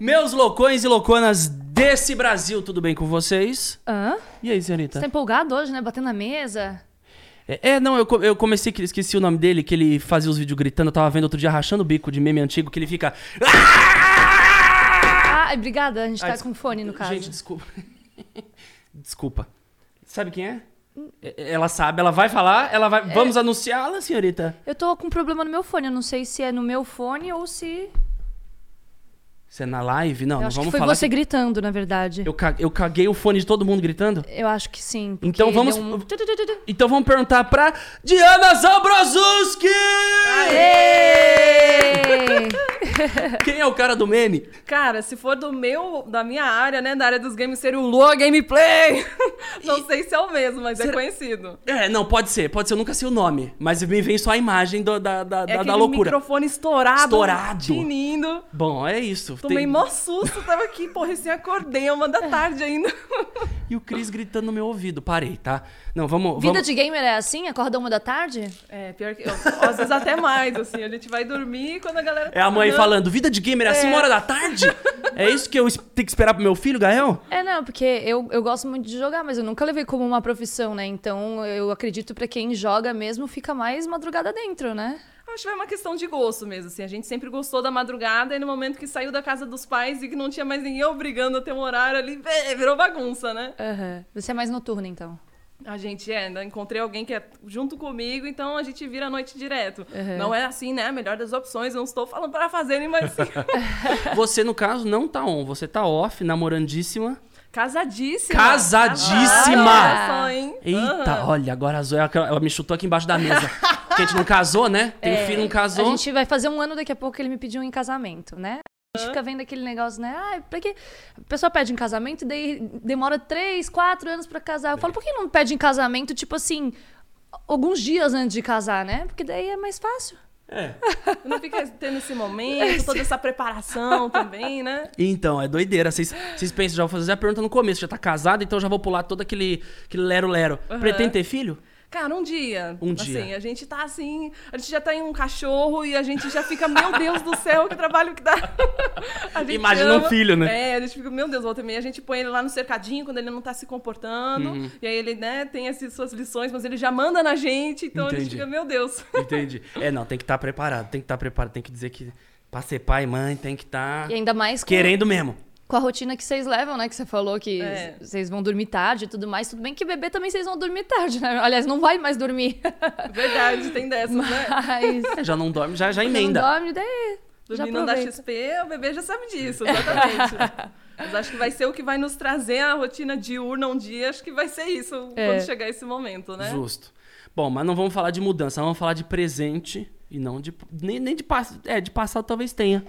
Meus loucões e louconas desse Brasil, tudo bem com vocês? Hã? E aí, senhorita? Você tá empolgado hoje, né? Batendo na mesa. É, é, não, eu, eu comecei, que esqueci o nome dele, que ele fazia os vídeos gritando, eu tava vendo outro dia rachando o bico de meme antigo, que ele fica... Ah, obrigada. A gente tá Ai, com fone, no caso. Gente, desculpa. desculpa. Sabe quem é? É- Ela sabe, ela vai falar, ela vai... Vamos anunciá-la, senhorita? Eu tô com um problema no meu fone. Eu não sei se é no meu fone ou se... Você é na live? Não, eu não acho vamos que foi falar você que gritando, na verdade. eu, ca- eu caguei o fone de todo mundo gritando? Eu acho que sim. Então vamos- deu um-. Então vamos perguntar pra Diana Zambrosuski! Aê! Quem é o cara do meme? Cara, se for do meu, da minha área, né, da área dos games, seria o Lua Gameplay. Não sei se é o mesmo, mas é Será- conhecido. É, não, pode ser, pode ser, eu nunca sei o nome, mas me vem só a imagem do- da, da, É da, aquele da loucura. microfone estourado, Estourado. tinindo. Bom, é isso. Tomei Tem- mó susto, tava aqui, pô, recém acordei, uma da tarde ainda. E o Cris gritando no meu ouvido, parei, tá? Não, vamos... Vida vamos... de gamer é assim? Acorda uma da tarde? É, pior que. eu- às vezes até mais, assim, a gente vai dormir quando a galera. É a mãe tá- falando, vida de gamer é assim, É. uma hora da tarde? É isso que eu tenho que esperar pro meu filho, Gael? É, não, porque eu, eu gosto muito de jogar, mas eu nunca levei como uma profissão, né? Então eu acredito pra quem joga mesmo fica mais madrugada dentro, né? Acho que é uma questão de gosto mesmo, assim. A gente sempre gostou da madrugada e no momento que saiu da casa dos pais e que não tinha mais ninguém obrigando a ter um horário ali, virou bagunça, né? Aham. Você é mais noturna, então. A gente é, ainda encontrei alguém que é junto comigo, então a gente vira a noite direto. Uhum. Não é assim, né? A melhor das opções, eu não estou falando para fazerem, mas sim. Você, no caso, não tá on, você tá off, namorandíssima. Casadíssima. Casadíssima! Olha só, hein? Eita, olha, agora a Zoe, ela me chutou aqui embaixo da mesa. Porque a gente não casou, né? Tem um filho, não casou. A gente vai fazer um ano daqui a pouco que ele me pediu em casamento, né? A gente fica vendo aquele negócio, né? Ah, pra que. A pessoa pede em casamento e daí demora três, quatro anos pra casar. Eu falo, por que não pede em casamento, tipo assim, alguns dias antes de casar, né? Porque daí é mais fácil. É. Não fica tendo esse momento, toda essa preparação também, né? Então, é doideira. Vocês vocês pensam, já vou fazer a pergunta no começo. Já tá casado, então já vou pular todo aquele aquele lero-lero. Aham. Pretende ter filho? Cara, um dia. Um assim, dia. a gente tá assim, a gente já tá em um cachorro e a gente já fica, meu Deus do céu, que trabalho que dá. A Imagina um ama. filho, né? É, a gente fica, meu Deus, volta e meia, a gente põe ele lá no cercadinho quando ele não tá se comportando. Uhum. E aí ele, né, tem essas suas lições, mas ele já manda na gente, então a Entendi. gente fica, meu Deus. Entendi. É, não, tem que estar preparado. Tem que estar preparado. Tem que dizer que pra ser pai e mãe tem que estar E ainda mais com, querendo mesmo. Com a rotina que vocês levam, né? Que você falou que É. vocês vão dormir tarde e tudo mais. Tudo bem que bebê também vocês vão dormir tarde, né? Aliás, não vai mais dormir. Verdade, tem dessas, né? Mas. É, já não dorme, já, já emenda. Não dorme, daí. Já Dormir não dá. XP, o bebê já sabe disso, exatamente. Mas acho que vai ser o que vai nos trazer a rotina diurna um dia, acho que vai ser isso, É. quando chegar esse momento, né? Justo. Bom, mas não vamos falar de mudança, vamos falar de presente e não de. Nem, nem de passado. É, de passado talvez tenha.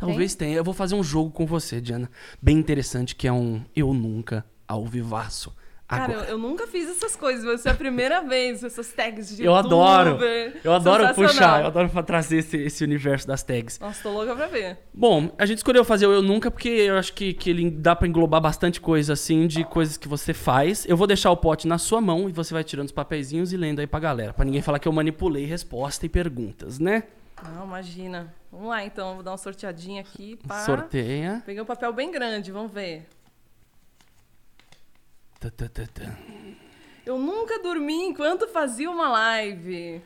Talvez tenha. Eu vou fazer um jogo com você, Diana. Bem interessante, que é um Eu Nunca ao vivaço. Cara, Agora. eu, eu nunca fiz essas coisas, vai ser a primeira vez, essas tags de Eu adoro. Eu adoro puxar, eu adoro trazer esse, esse universo das tags. Nossa, tô louca pra ver. Bom, a gente escolheu fazer o Eu Nunca porque eu acho que, que ele dá pra englobar bastante coisa, assim, de coisas que você faz. Eu vou deixar o pote na sua mão e você vai tirando os papeizinhos e lendo aí pra galera. Pra ninguém falar que eu manipulei resposta e perguntas, né? Não, imagina. Vamos lá, então, vou dar uma sorteadinha aqui. Pá. Sorteia. Peguei um papel bem grande, vamos ver. Tá, tá, tá, tá. Eu nunca dormi enquanto fazia uma live.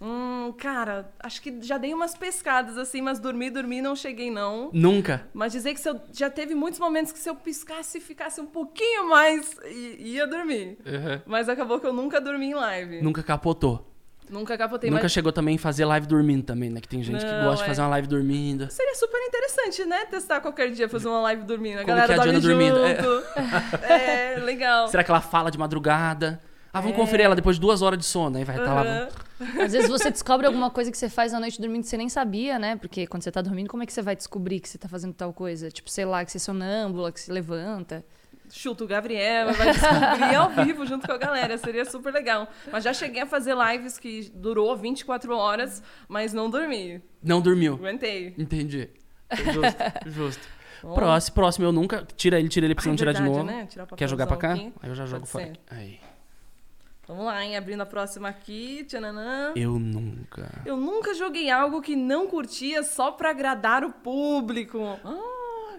Hum, cara, acho que já dei umas pescadas assim, mas dormi, dormi, não cheguei não. Nunca. Mas dizer que eu, já teve muitos momentos que se eu piscasse e ficasse um pouquinho mais, ia dormir. Mas acabou que eu nunca dormi em live. Nunca capotou. Nunca capotei, Nunca mas chegou também em fazer live dormindo também, né? Que tem gente que Não, gosta de é. fazer uma live dormindo. seria super interessante, né? Testar qualquer dia, fazer uma live dormindo. A Como galera que é a dorme Diana dormindo? junto. É, legal. Será que ela fala de madrugada? Ah, vamos É. conferir ela depois de duas horas de sono. Aí vai estar lá. Aham. Às vezes você descobre alguma coisa que você faz à noite dormindo que você nem sabia, né? Porque quando você tá dormindo, como é que você vai descobrir que você tá fazendo tal coisa? Tipo, sei lá, que você é sonâmbula, que se levanta. Chuta o Gabriel, vai descobrir ao vivo junto com a galera. Seria super legal. Mas já cheguei a fazer lives que durou 24 horas, mas não dormi. Não dormiu. Aguentei. Entendi. Justo, justo. Próximo, próximo, eu nunca. Tira ele, tira ele pra você Ah, não tirar de novo. né? Tirar Quer jogar pra cá? aqui. Aí eu já jogo Pode fora. Aí. Vamos lá, hein? Abrindo a próxima aqui. Tchananã. Eu nunca. Eu nunca joguei algo que não curtia só pra agradar o público. Ah,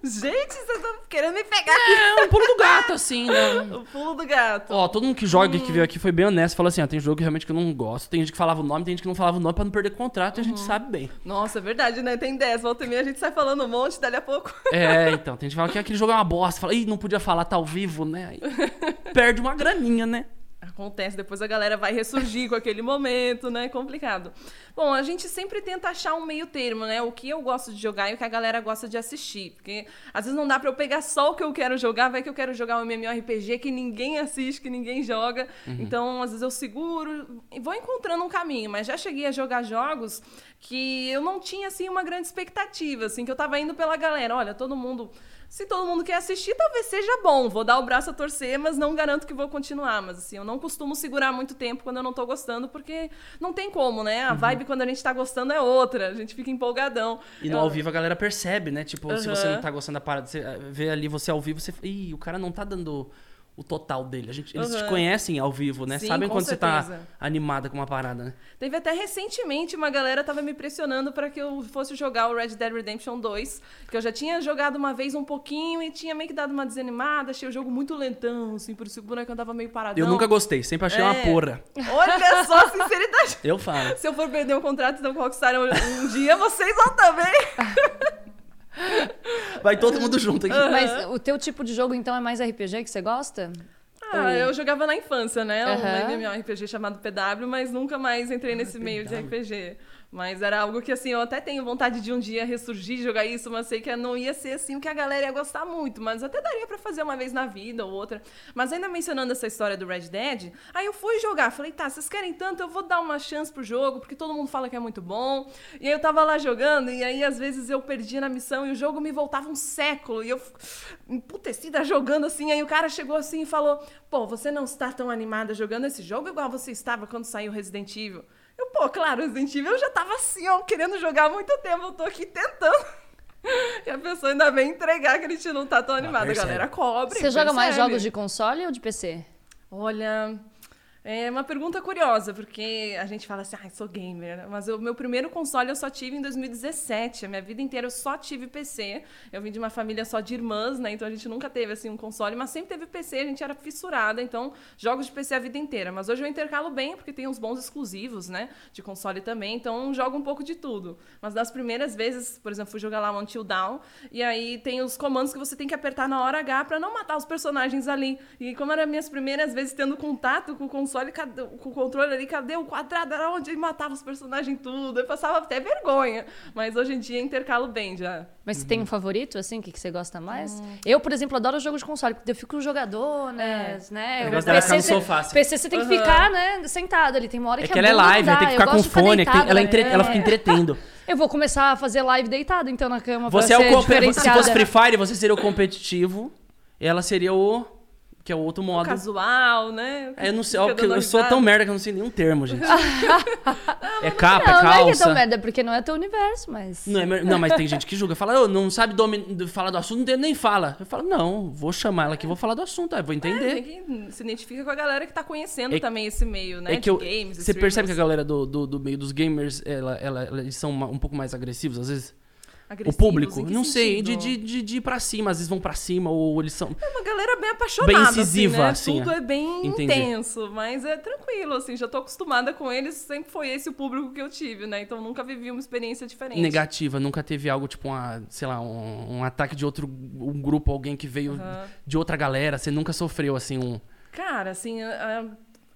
gente, vocês estão querendo me pegar aqui. É um pulo do gato, assim, né? O pulo do gato. Ó, todo mundo que joga que veio aqui foi bem honesto. Falou assim, ó, tem jogo que realmente que eu não gosto. Tem gente que falava o nome, tem gente que não falava o nome pra não perder contrato. E a gente sabe bem. Nossa, é verdade, né? Tem 10. Volta e meia a gente sai falando um monte, dali a pouco. É, então, tem gente que fala que aquele jogo é uma bosta. Fala, ih, não podia falar, tá ao vivo, né? Aí perde uma graninha, né? Acontece, depois a galera vai ressurgir com aquele momento, né? Complicado. Bom, a gente sempre tenta achar um meio termo, né? O que eu gosto de jogar e o que a galera gosta de assistir. Porque às vezes não dá pra eu pegar só o que eu quero jogar, vai que eu quero jogar um MMORPG que ninguém assiste, que ninguém joga. Então, às vezes eu seguro e vou encontrando um caminho. Mas já cheguei a jogar jogos que eu não tinha, assim, uma grande expectativa, assim, que eu tava indo pela galera. Olha, todo mundo se todo mundo quer assistir, talvez seja bom. Vou dar o braço a torcer, mas não garanto que vou continuar. Mas assim, eu não costumo segurar muito tempo quando eu não tô gostando, porque não tem como, né? A vibe quando a gente tá gostando é outra. A gente fica empolgadão. E no Eu- ao vivo a galera percebe, né? Tipo, se você não tá gostando da parada, você eh, vê ali você ao vivo, você. Ih, o cara não tá dando o total dele. A gente, eles te Aham. conhecem ao vivo, né? Sim, Sabem quando você tá certeza. animada com uma parada, né? Teve até recentemente uma galera tava me pressionando para que eu fosse jogar o Red Dead Redemption 2, que eu já tinha jogado uma vez um pouquinho e tinha meio que dado uma desanimada, achei o jogo muito lentão, assim, por isso que o boneco andava meio paradão. Eu nunca gostei, sempre achei uma É. porra. Olha só a sinceridade. Eu falo. Se eu for perder um contrato então, com o Rockstar um, um dia, vocês vão também. Vai todo mundo junto aqui. Mas o teu tipo de jogo, então, é mais RPG que você gosta? Ah, eu jogava na infância, né? Um Aham. MMORPG chamado PW, mas nunca mais entrei nesse meio de RPG. Mas era algo que, assim, eu até tenho vontade de um dia ressurgir jogar isso, mas sei que não ia ser, assim, o que a galera ia gostar muito. Mas até daria pra fazer uma vez na vida ou outra. Mas ainda mencionando essa história do Red Dead, aí eu fui jogar. Falei, tá, vocês querem tanto, eu vou dar uma chance pro jogo, porque todo mundo fala que é muito bom. E aí eu tava lá jogando, e aí às vezes eu perdia na missão e o jogo me voltava um século. E eu, emputecida, jogando assim. Aí o cara chegou assim e falou: Pô, você não está tão animada jogando esse jogo igual você estava quando saiu Resident Evil. Eu, pô, claro, Resident Evil eu já tava assim, ó, querendo jogar há muito tempo. Eu tô aqui tentando. E a pessoa ainda vem entregar que a gente não tá tão animada. A percebe. galera cobre. Você joga mais percebe. jogos de console ou de PC? Olha, é uma pergunta curiosa, porque a gente fala assim, ai, sou gamer, mas o meu primeiro console eu só tive em 2017. A minha vida inteira eu só tive PC. Eu vim de uma família só de irmãs, né? Então a gente nunca teve assim um console, mas sempre teve PC, a gente era fissurada, então jogos de PC a vida inteira. Mas hoje eu intercalo bem, porque tem uns bons exclusivos, né? De console também, então jogo um pouco de tudo. Mas das primeiras vezes, por exemplo, fui jogar lá o Until Down, e aí tem os comandos que você tem que apertar na hora H pra não matar os personagens ali. E como eram minhas primeiras vezes tendo contato com o console, cadê- com o controle ali, cadê o quadrado? Era onde matava os personagens tudo. Eu passava até vergonha. Mas hoje em dia intercalo bem já. Mas você tem um favorito, assim, que, que você gosta mais? Eu, por exemplo, adoro jogo de console, porque eu fico jogador, né? né? Eu O gosto dela ficar no você- sofá, assim. PC você tem que ficar, né, sentado ali. Tem uma hora É que, que ela é live, tem que Eu ficar com de ficar fone, é que tem- ela, deitada, entre- né? ela fica entretendo. Eu vou começar a fazer live deitado, então, na cama, Você pra é o Se fosse Free Fire, você seria o competitivo. Ela seria o. Que é o outro modo. Casual, né? É, eu não sei, ó, eu dando sou tão merda que eu não sei nenhum termo, gente. é capa, é Não, não é que é calça. tão merda, porque não é teu universo, mas... Não, é não, mas tem gente que julga. Fala, "Ô, não sabe falar do assunto, nem fala. Eu falo, não, vou chamar ela aqui, vou falar do assunto, aí vou É, entender. tem que se identifica com a galera que tá conhecendo É- também esse meio, né? É que de eu, games, você percebe que a streamers. galera do, do, do meio dos gamers, ela, ela- eles são um pouco mais agressivos, às vezes. O Agressivos, público, em que não sei, de, de, de, ir pra cima, às vezes vão pra cima, ou eles são. É uma galera bem apaixonada, Bem incisiva, assim, né? assim, Tudo é. é bem Entendi. intenso, mas é tranquilo, assim, já tô acostumada com eles, sempre foi esse o público que eu tive, né? Então nunca vivi uma experiência diferente. Negativa, nunca teve algo tipo uma, sei lá, um, um ataque de outro um grupo, alguém que veio Aham. de outra galera, você nunca sofreu assim um. Cara, assim, a- a-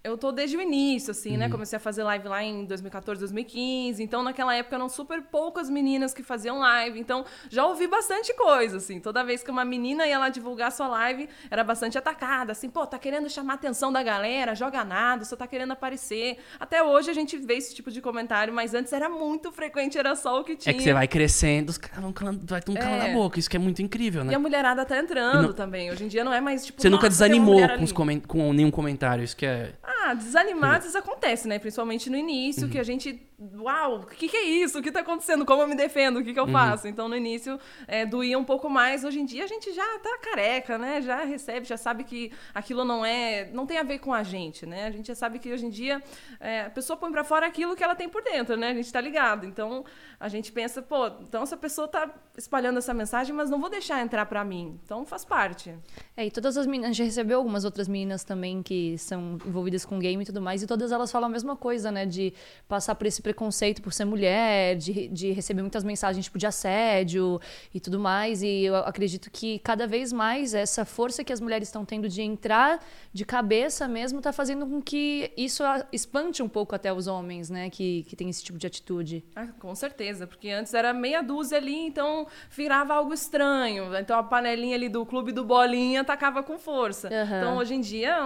eu tô desde o início, assim, Uhum. né? Comecei a fazer live lá em 2014, 2015. Então, naquela época, eram super poucas meninas que faziam live. Então, já ouvi bastante coisa, assim. Toda vez que uma menina ia lá divulgar sua live, era bastante atacada. Assim, pô, tá querendo chamar a atenção da galera, joga nada, só tá querendo aparecer. Até hoje a gente vê esse tipo de comentário, mas antes era muito frequente, era só o que tinha. É que você vai crescendo, os caras vão calando, vai um calando É. a boca, isso que é muito incrível, né? E a mulherada tá entrando não- também. Hoje em dia não é mais tipo. Você nunca "Nossa, tem uma desanimou com, ali." os comen- com nenhum comentário, isso que é. Ah, às vezes acontece, né? Principalmente no início, que a gente uau, o que, que, é isso? O que está acontecendo? Como eu me defendo? O que, que eu uhum. faço? Então, no início, é, doía um pouco mais. Hoje em dia, a gente já tá careca, né? Já recebe, já sabe que aquilo não é... Não tem a ver com a gente, né? A gente já sabe que, hoje em dia, é, a pessoa põe para fora aquilo que ela tem por dentro, né? A gente tá ligado. Então, a gente pensa, pô, então essa pessoa tá espalhando essa mensagem, mas não vou deixar entrar para mim. Então, faz parte. É, e todas as meninas... A gente recebeu algumas outras meninas também que são envolvidas com game e tudo mais, e todas elas falam a mesma coisa, né? De passar por esse preconceito por ser mulher, de, de receber muitas mensagens tipo, de assédio e tudo mais. E eu acredito que cada vez mais essa força que as mulheres estão tendo de entrar de cabeça mesmo está fazendo com que isso espante um pouco até os homens, né? Que, que tem esse tipo de atitude. Ah, com certeza, porque antes era meia dúzia ali, então virava algo estranho. Então a panelinha ali do clube do Bolinha atacava com força. Uhum. Então hoje em dia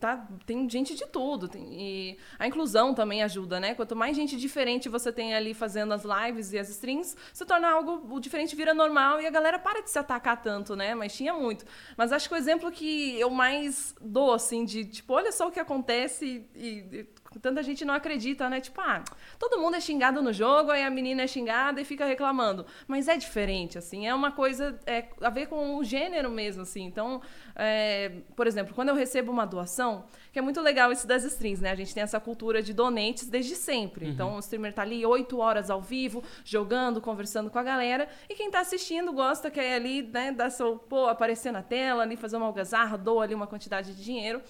tá, tem gente de tudo. Tem, e a inclusão também ajuda, né? Quanto mais gente diferente diferente você tem ali fazendo as lives e as streams, se torna algo, o diferente vira normal e a galera para de se atacar tanto, né? Mas tinha muito. Mas acho que o exemplo que eu mais dou, assim, de tipo, olha só o que acontece e, e tanta gente não acredita, né? Tipo, ah, todo mundo é xingado no jogo, aí a menina é xingada e fica reclamando. Mas é diferente, assim, é uma coisa é, a ver com o gênero mesmo, assim. Então, é, por exemplo, quando eu recebo uma doação, que é muito legal isso das streams, né? A gente tem essa cultura de donantes desde sempre. Uhum. Então, o streamer tá ali oito horas ao vivo, jogando, conversando com a galera, e quem tá assistindo gosta, quer ali, né, dar seu, pô, aparecer na tela, ali, fazer uma algazarra, doa ali uma quantidade de dinheiro.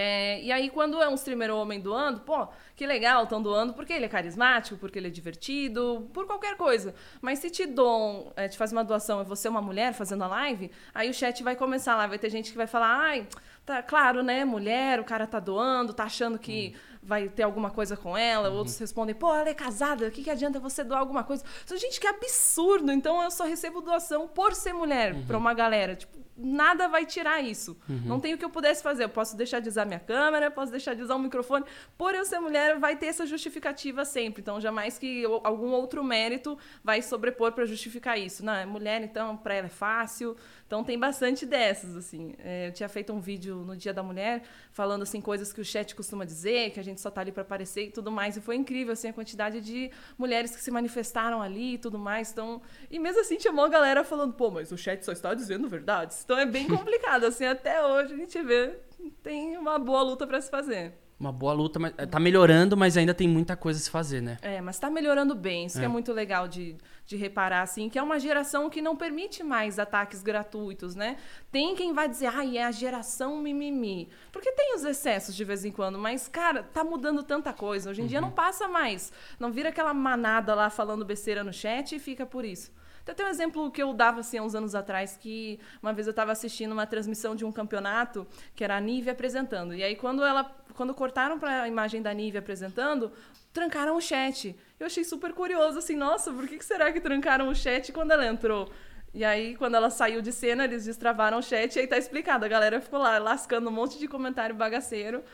É, e aí, quando é um streamer homem doando, pô, que legal, estão doando porque ele é carismático, porque ele é divertido, por qualquer coisa. Mas se te dão, é, te faz uma doação e você é uma mulher fazendo a live, aí o chat vai começar lá, vai ter gente que vai falar, ai, tá claro, né, mulher, o cara tá doando, tá achando que vai ter alguma coisa com ela. Uhum. Outros respondem, pô, ela é casada, o que, que adianta você doar alguma coisa? Então, gente, que absurdo! Então eu só recebo doação por ser mulher uhum. pra uma galera. Tipo, nada vai tirar isso. Uhum. Não tem o que eu pudesse fazer. Eu posso deixar de usar minha câmera, posso deixar de usar o microfone. Por eu ser mulher, vai ter essa justificativa sempre. Então, jamais que eu, algum outro mérito vai sobrepor para justificar isso. Não, é mulher, então, para ela é fácil. Então, tem bastante dessas, assim. É, eu tinha feito um vídeo no Dia da Mulher falando, assim, coisas que o chat costuma dizer, que a gente só tá ali para aparecer e tudo mais. E foi incrível, assim, a quantidade de mulheres que se manifestaram ali e tudo mais. Então, e mesmo assim, tinha uma galera falando, pô, mas o chat só está dizendo verdades. Então é bem complicado, assim, até hoje a gente vê, tem uma boa luta para se fazer. Uma boa luta, mas tá melhorando, mas ainda tem muita coisa a se fazer, né? É, mas tá melhorando bem. Isso é. que é muito legal de, de reparar, assim, que é uma geração que não permite mais ataques gratuitos, né? Tem quem vai dizer, ai, ah, é a geração mimimi. Porque tem os excessos de vez em quando, mas, cara, tá mudando tanta coisa. Hoje em uhum. dia não passa mais. Não vira aquela manada lá falando besteira no chat e fica por isso. Então, tem um exemplo que eu dava assim, há uns anos atrás, que uma vez eu estava assistindo uma transmissão de um campeonato, que era a Nive apresentando. E aí, quando ela quando cortaram para a imagem da Nive apresentando, trancaram o chat. Eu achei super curioso, assim, nossa, por que será que trancaram o chat quando ela entrou? E aí, quando ela saiu de cena, eles destravaram o chat e aí tá explicado. A galera ficou lá lascando um monte de comentário bagaceiro,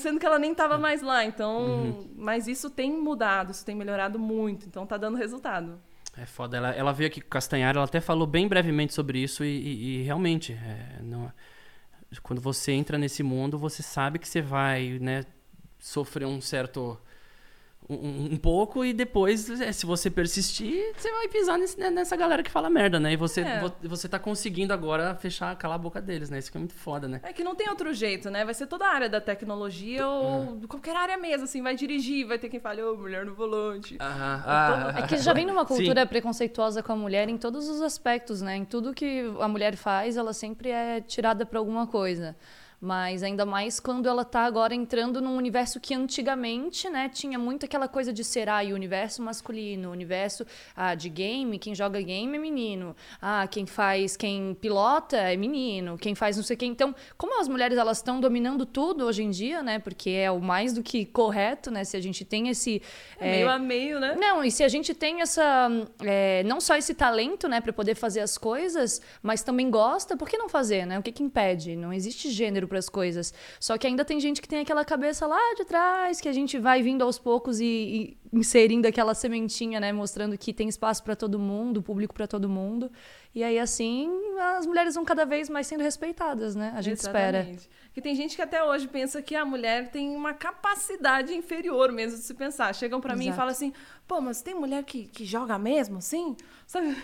sendo que ela nem tava mais lá. Então, uhum. mas isso tem mudado, isso tem melhorado muito. Então tá dando resultado. É foda. Ela, ela veio aqui com o Castanhar, ela até falou bem brevemente sobre isso e, e, e realmente, é, não, quando você entra nesse mundo, você sabe que você vai né, sofrer um certo um, um, pouco e depois, é, se você persistir, você vai pisar nesse, né, nessa galera que fala merda, né? E você, é. você tá conseguindo agora fechar, calar a boca deles, né? Isso que é muito foda, né? É que não tem outro jeito, né? Vai ser toda a área da tecnologia ou é. qualquer área mesmo, assim, vai dirigir, vai ter quem fale, ô, oh, mulher no volante. Ah, ah, é que já vem numa cultura Sim. preconceituosa com a mulher em todos os aspectos, né? Em tudo que a mulher faz, ela sempre é tirada para alguma coisa. Mas ainda mais quando ela está agora entrando num universo que antigamente, né, tinha muito aquela coisa de ser ah, o universo masculino, o universo ah, de game, quem joga game é menino. Ah, quem faz, quem pilota é menino, quem faz não sei o quê. Então, como as mulheres elas estão dominando tudo hoje em dia, né? Porque é o mais do que correto, né? Se a gente tem esse é, meio a meio, né? Não, e se a gente tem essa é, não só esse talento, né, para poder fazer as coisas, mas também gosta, por que não fazer, né? O que que impede? Não existe gênero para as coisas. Só que ainda tem gente que tem aquela cabeça lá de trás, que a gente vai vindo aos poucos e, e inserindo aquela sementinha, né? Mostrando que tem espaço para todo mundo, público para todo mundo. E aí, assim, as mulheres vão cada vez mais sendo respeitadas, né? A gente espera. Exatamente. Porque tem gente que até hoje pensa que a mulher tem uma capacidade inferior mesmo de se pensar. Chegam pra mim e falam assim, pô, mas tem mulher que, que joga mesmo, assim? Sabe?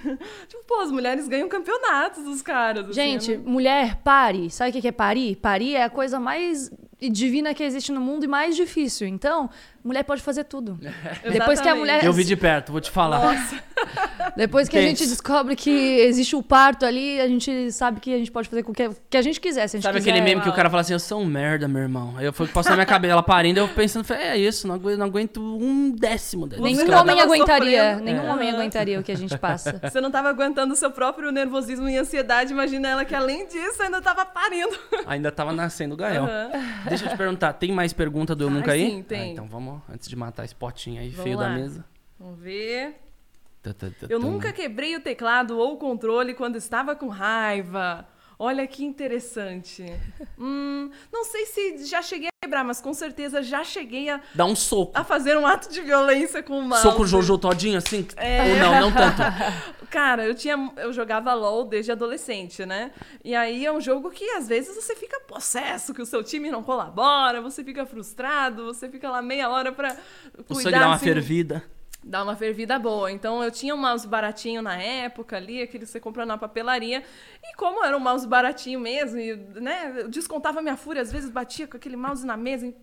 tipo, pô, as mulheres ganham campeonatos dos caras. assim, Gente, é mu- mulher, pare. Sabe o que que é parir? Parir é a coisa mais divina que existe no mundo e mais difícil. Então, mulher pode fazer tudo. Depois que a mulher. Eu vi de perto, vou te falar. Depois que a gente descobre que existe o parto ali, a gente sabe que a gente pode fazer com que, que a gente quiser. Se a gente Sabe quiser. aquele meme que o cara fala assim, eu sou um merda, meu irmão. Aí eu o passou na minha cabeça, ela parindo, eu pensando, é isso, não aguento, não aguento um décimo desse. Nenhum Você homem aguentaria. sofrendo. Nenhum É. homem aguentaria o que a gente passa. Você não tava aguentando o seu próprio nervosismo e ansiedade. Imagina ela que, além disso, ainda tava parindo. Ainda tava nascendo o Gael. Aham. Deixa eu te perguntar, tem mais pergunta do Eu Ai, Nunca aí? sim, tem. Ah, então vamos, antes de matar esse potinho aí, Vamos feio da lá. mesa. Vamos ver. Tá, tá, tá, Eu nunca quebrei o teclado ou o controle quando estava com raiva. Olha que interessante. Hum, não sei se já cheguei a quebrar, mas com certeza já cheguei a, Dá um soco. a fazer um ato de violência com o mouse. Soco Jojo todinho assim? É. Ou não, não tanto. Cara, eu tinha. Eu jogava LOL desde adolescente, né? E aí é um jogo que às vezes você fica possesso, que o seu time não colabora, você fica frustrado, você fica lá meia hora pra cuidar. O sangue dá uma assim, fervida. Dá uma fervida boa. Então eu tinha um mouse baratinho na época ali, aquele que você compra na papelaria. E como era um mouse baratinho mesmo, e, né, eu descontava minha fúria, às vezes batia com aquele mouse na mesa, em-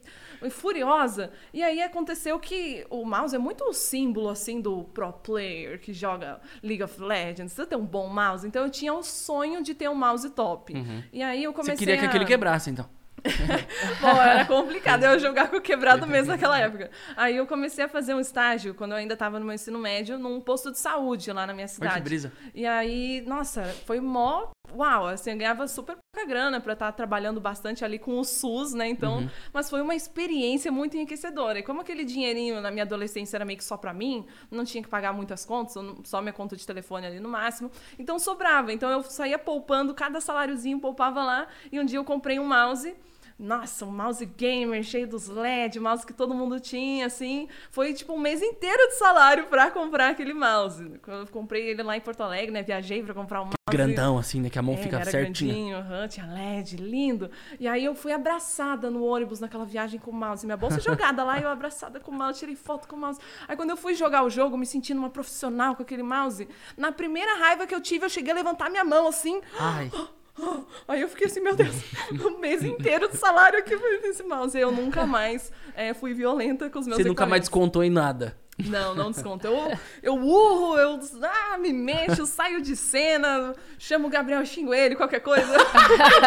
em furiosa. E aí aconteceu que o mouse é muito o símbolo assim do pro player que joga League of Legends. Você tem um bom mouse. Então eu tinha o sonho de ter um mouse top. E aí eu comecei Uhum. Você queria que a... aquele quebrasse, então. Bom, era complicado eu jogar com o quebrado mesmo naquela época. Aí eu comecei a fazer um estágio, quando eu ainda estava no meu ensino médio, num posto de saúde lá na minha Olha que cidade. brisa. E aí, nossa, foi mó. Uau, assim, eu ganhava super pouca grana pra estar trabalhando bastante ali com o SUS, né? Então, mas foi uma experiência muito enriquecedora. E como aquele dinheirinho na minha adolescência era meio que só pra mim, não tinha que pagar muitas contas, só minha conta de telefone ali no máximo, então sobrava. Então eu saía poupando, cada saláriozinho poupava lá, e um dia eu comprei um mouse. Nossa, um mouse gamer cheio dos LED, mouse que todo mundo tinha, assim. Foi tipo um mês inteiro de salário pra comprar aquele mouse. Eu comprei ele lá em Porto Alegre, né? Viajei pra comprar um mouse. Grandão, assim, né? Que a mão É, fica era certinha. grandinho, aham, tinha LED, lindo. E aí eu fui abraçada no ônibus naquela viagem com o mouse. Minha bolsa jogada lá, eu abraçada com o mouse, tirei foto com o mouse. Aí quando eu fui jogar o jogo, me sentindo uma profissional com aquele mouse, na primeira raiva que eu tive, eu cheguei a levantar minha mão assim. Ai, Aí eu fiquei assim, meu Deus, um mês inteiro de salário aqui foi nesse mouse. E eu nunca mais é, fui violenta com os meus você nunca mais descontou em nada. Não, não desconto. Eu, eu urro, eu ah, me mexo, saio de cena, chamo o Gabriel, xingo ele, qualquer coisa.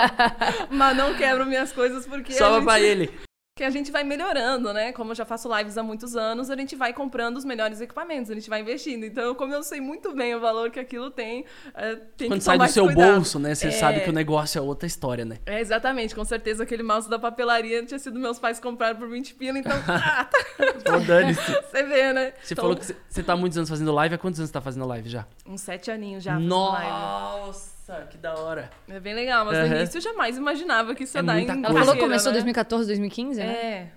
Mas não quebro minhas coisas porque Salva gente, pra ele. Que a gente vai melhorando, né? Como eu já faço lives há muitos anos, a gente vai comprando os melhores equipamentos, a gente vai investindo. Então, como eu sei muito bem o valor que aquilo tem, é, tem Quando que sai do seu cuidado. bolso, né? Você É. sabe que o negócio é outra história, né? É, exatamente. Com certeza aquele mouse da papelaria tinha sido meus pais compraram por 20 pila, então... ah, tá, dane-se. você vê, né? Você Então, falou que você- tá há muitos anos fazendo live. Há quantos anos você tá fazendo live já? Uns sete aninhos já live. Nossa, que da hora. É bem legal, mas no Aham. início eu jamais imaginava que isso ia É dar muita em coisa. Ela falou que carreira, começou em né? 2014, 2015, né? É.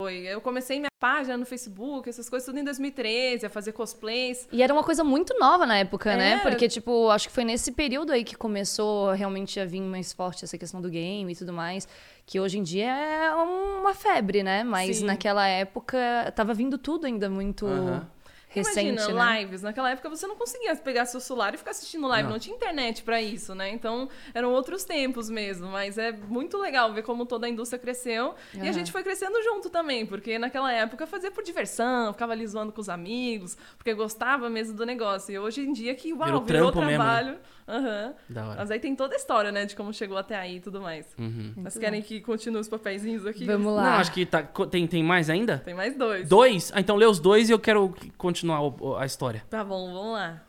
Foi. Eu comecei minha página no Facebook, essas coisas tudo em 2013, a fazer cosplays. E era uma coisa muito nova na época, né? Porque, tipo, acho que foi nesse período aí que começou realmente a vir mais forte essa questão do game e tudo mais. Que hoje em dia é uma febre, né? Mas Sim. naquela época tava vindo tudo ainda muito Aham. Recente, Imagina, né? lives. Naquela época você não conseguia pegar seu celular e ficar assistindo live, Não. não, tinha internet pra isso, né? Então eram outros tempos mesmo. Mas é muito legal ver como toda a indústria cresceu. E a gente foi crescendo junto também, porque naquela época eu fazia por diversão, ficava ali zoando com os amigos, porque gostava mesmo do negócio. E hoje em dia que, uau, Virou virou, trampo mesmo, né? trabalho. Aham. Da hora. Mas aí tem toda a história, né, de como chegou até aí e tudo mais. Uhum. Mas querem que continue os papeizinhos aqui? Vamos lá. Não, acho que tá, tem, tem mais ainda? Tem mais dois. Dois? Ah, então lê os dois e eu quero continuar o- a história. Tá bom, vamos lá.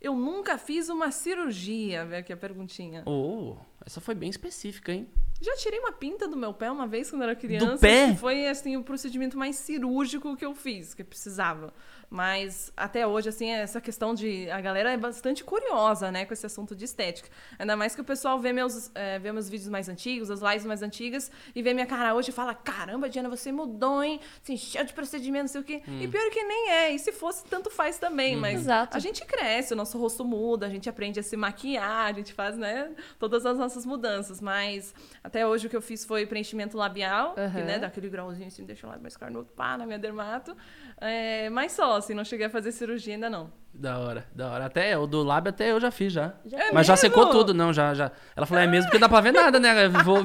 Eu nunca fiz uma cirurgia, vê aqui a perguntinha. Oh, essa foi bem específica, hein? Já tirei uma pinta do meu pé uma vez quando eu era criança. pé? que Foi, assim, o procedimento mais cirúrgico que eu fiz, que precisava. Mas até hoje, assim, essa questão de. A galera é bastante curiosa, né, com esse assunto de estética. Ainda mais que o pessoal vê meus, é, vê meus vídeos mais antigos, as lives mais antigas, e vê minha cara hoje e fala: caramba, Diana, você mudou, hein? Se encheu de procedimento, não sei o quê. E pior que nem é. E se fosse, tanto faz também. Mas Exato. a gente cresce, o nosso rosto muda, a gente aprende a se maquiar, a gente faz, né, todas as nossas mudanças. Mas até hoje o que eu fiz foi preenchimento labial, que, Aham. né, dá aquele grauzinho assim, deixa o lábio mais carnudo, pá, na minha dermato. É, mas só, assim, não cheguei a fazer cirurgia ainda não. Da hora, da hora. Até o do lábio até eu já fiz já. É Mas já mesmo? secou tudo, não, já, já. Ela falou, é mesmo, porque não dá pra ver nada, né?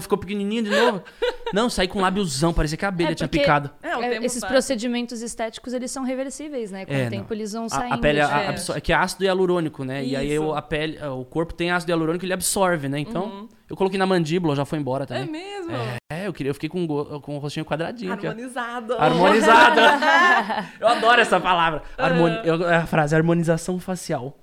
Ficou- pequenininho de novo. Não, saí com lábiozão, parecia que a abelha É, tinha picado. É, o É, tempo esses passa. procedimentos estéticos, eles são reversíveis, né? Com É, o tempo não. eles vão saindo. A, pele a- É. absor- é que é ácido hialurônico, né? E aí Isso. eu- a pele, o corpo tem ácido hialurônico, ele absorve, né? Então, eu coloquei na mandíbula, já foi embora É também. mesmo? É, eu queria, eu fiquei com, go- com o rostinho quadradinho aqui, ó. Harmonizado. Harmonizado. eu adoro essa palavra. Harmoni- eu- é a frase, harmonização facial.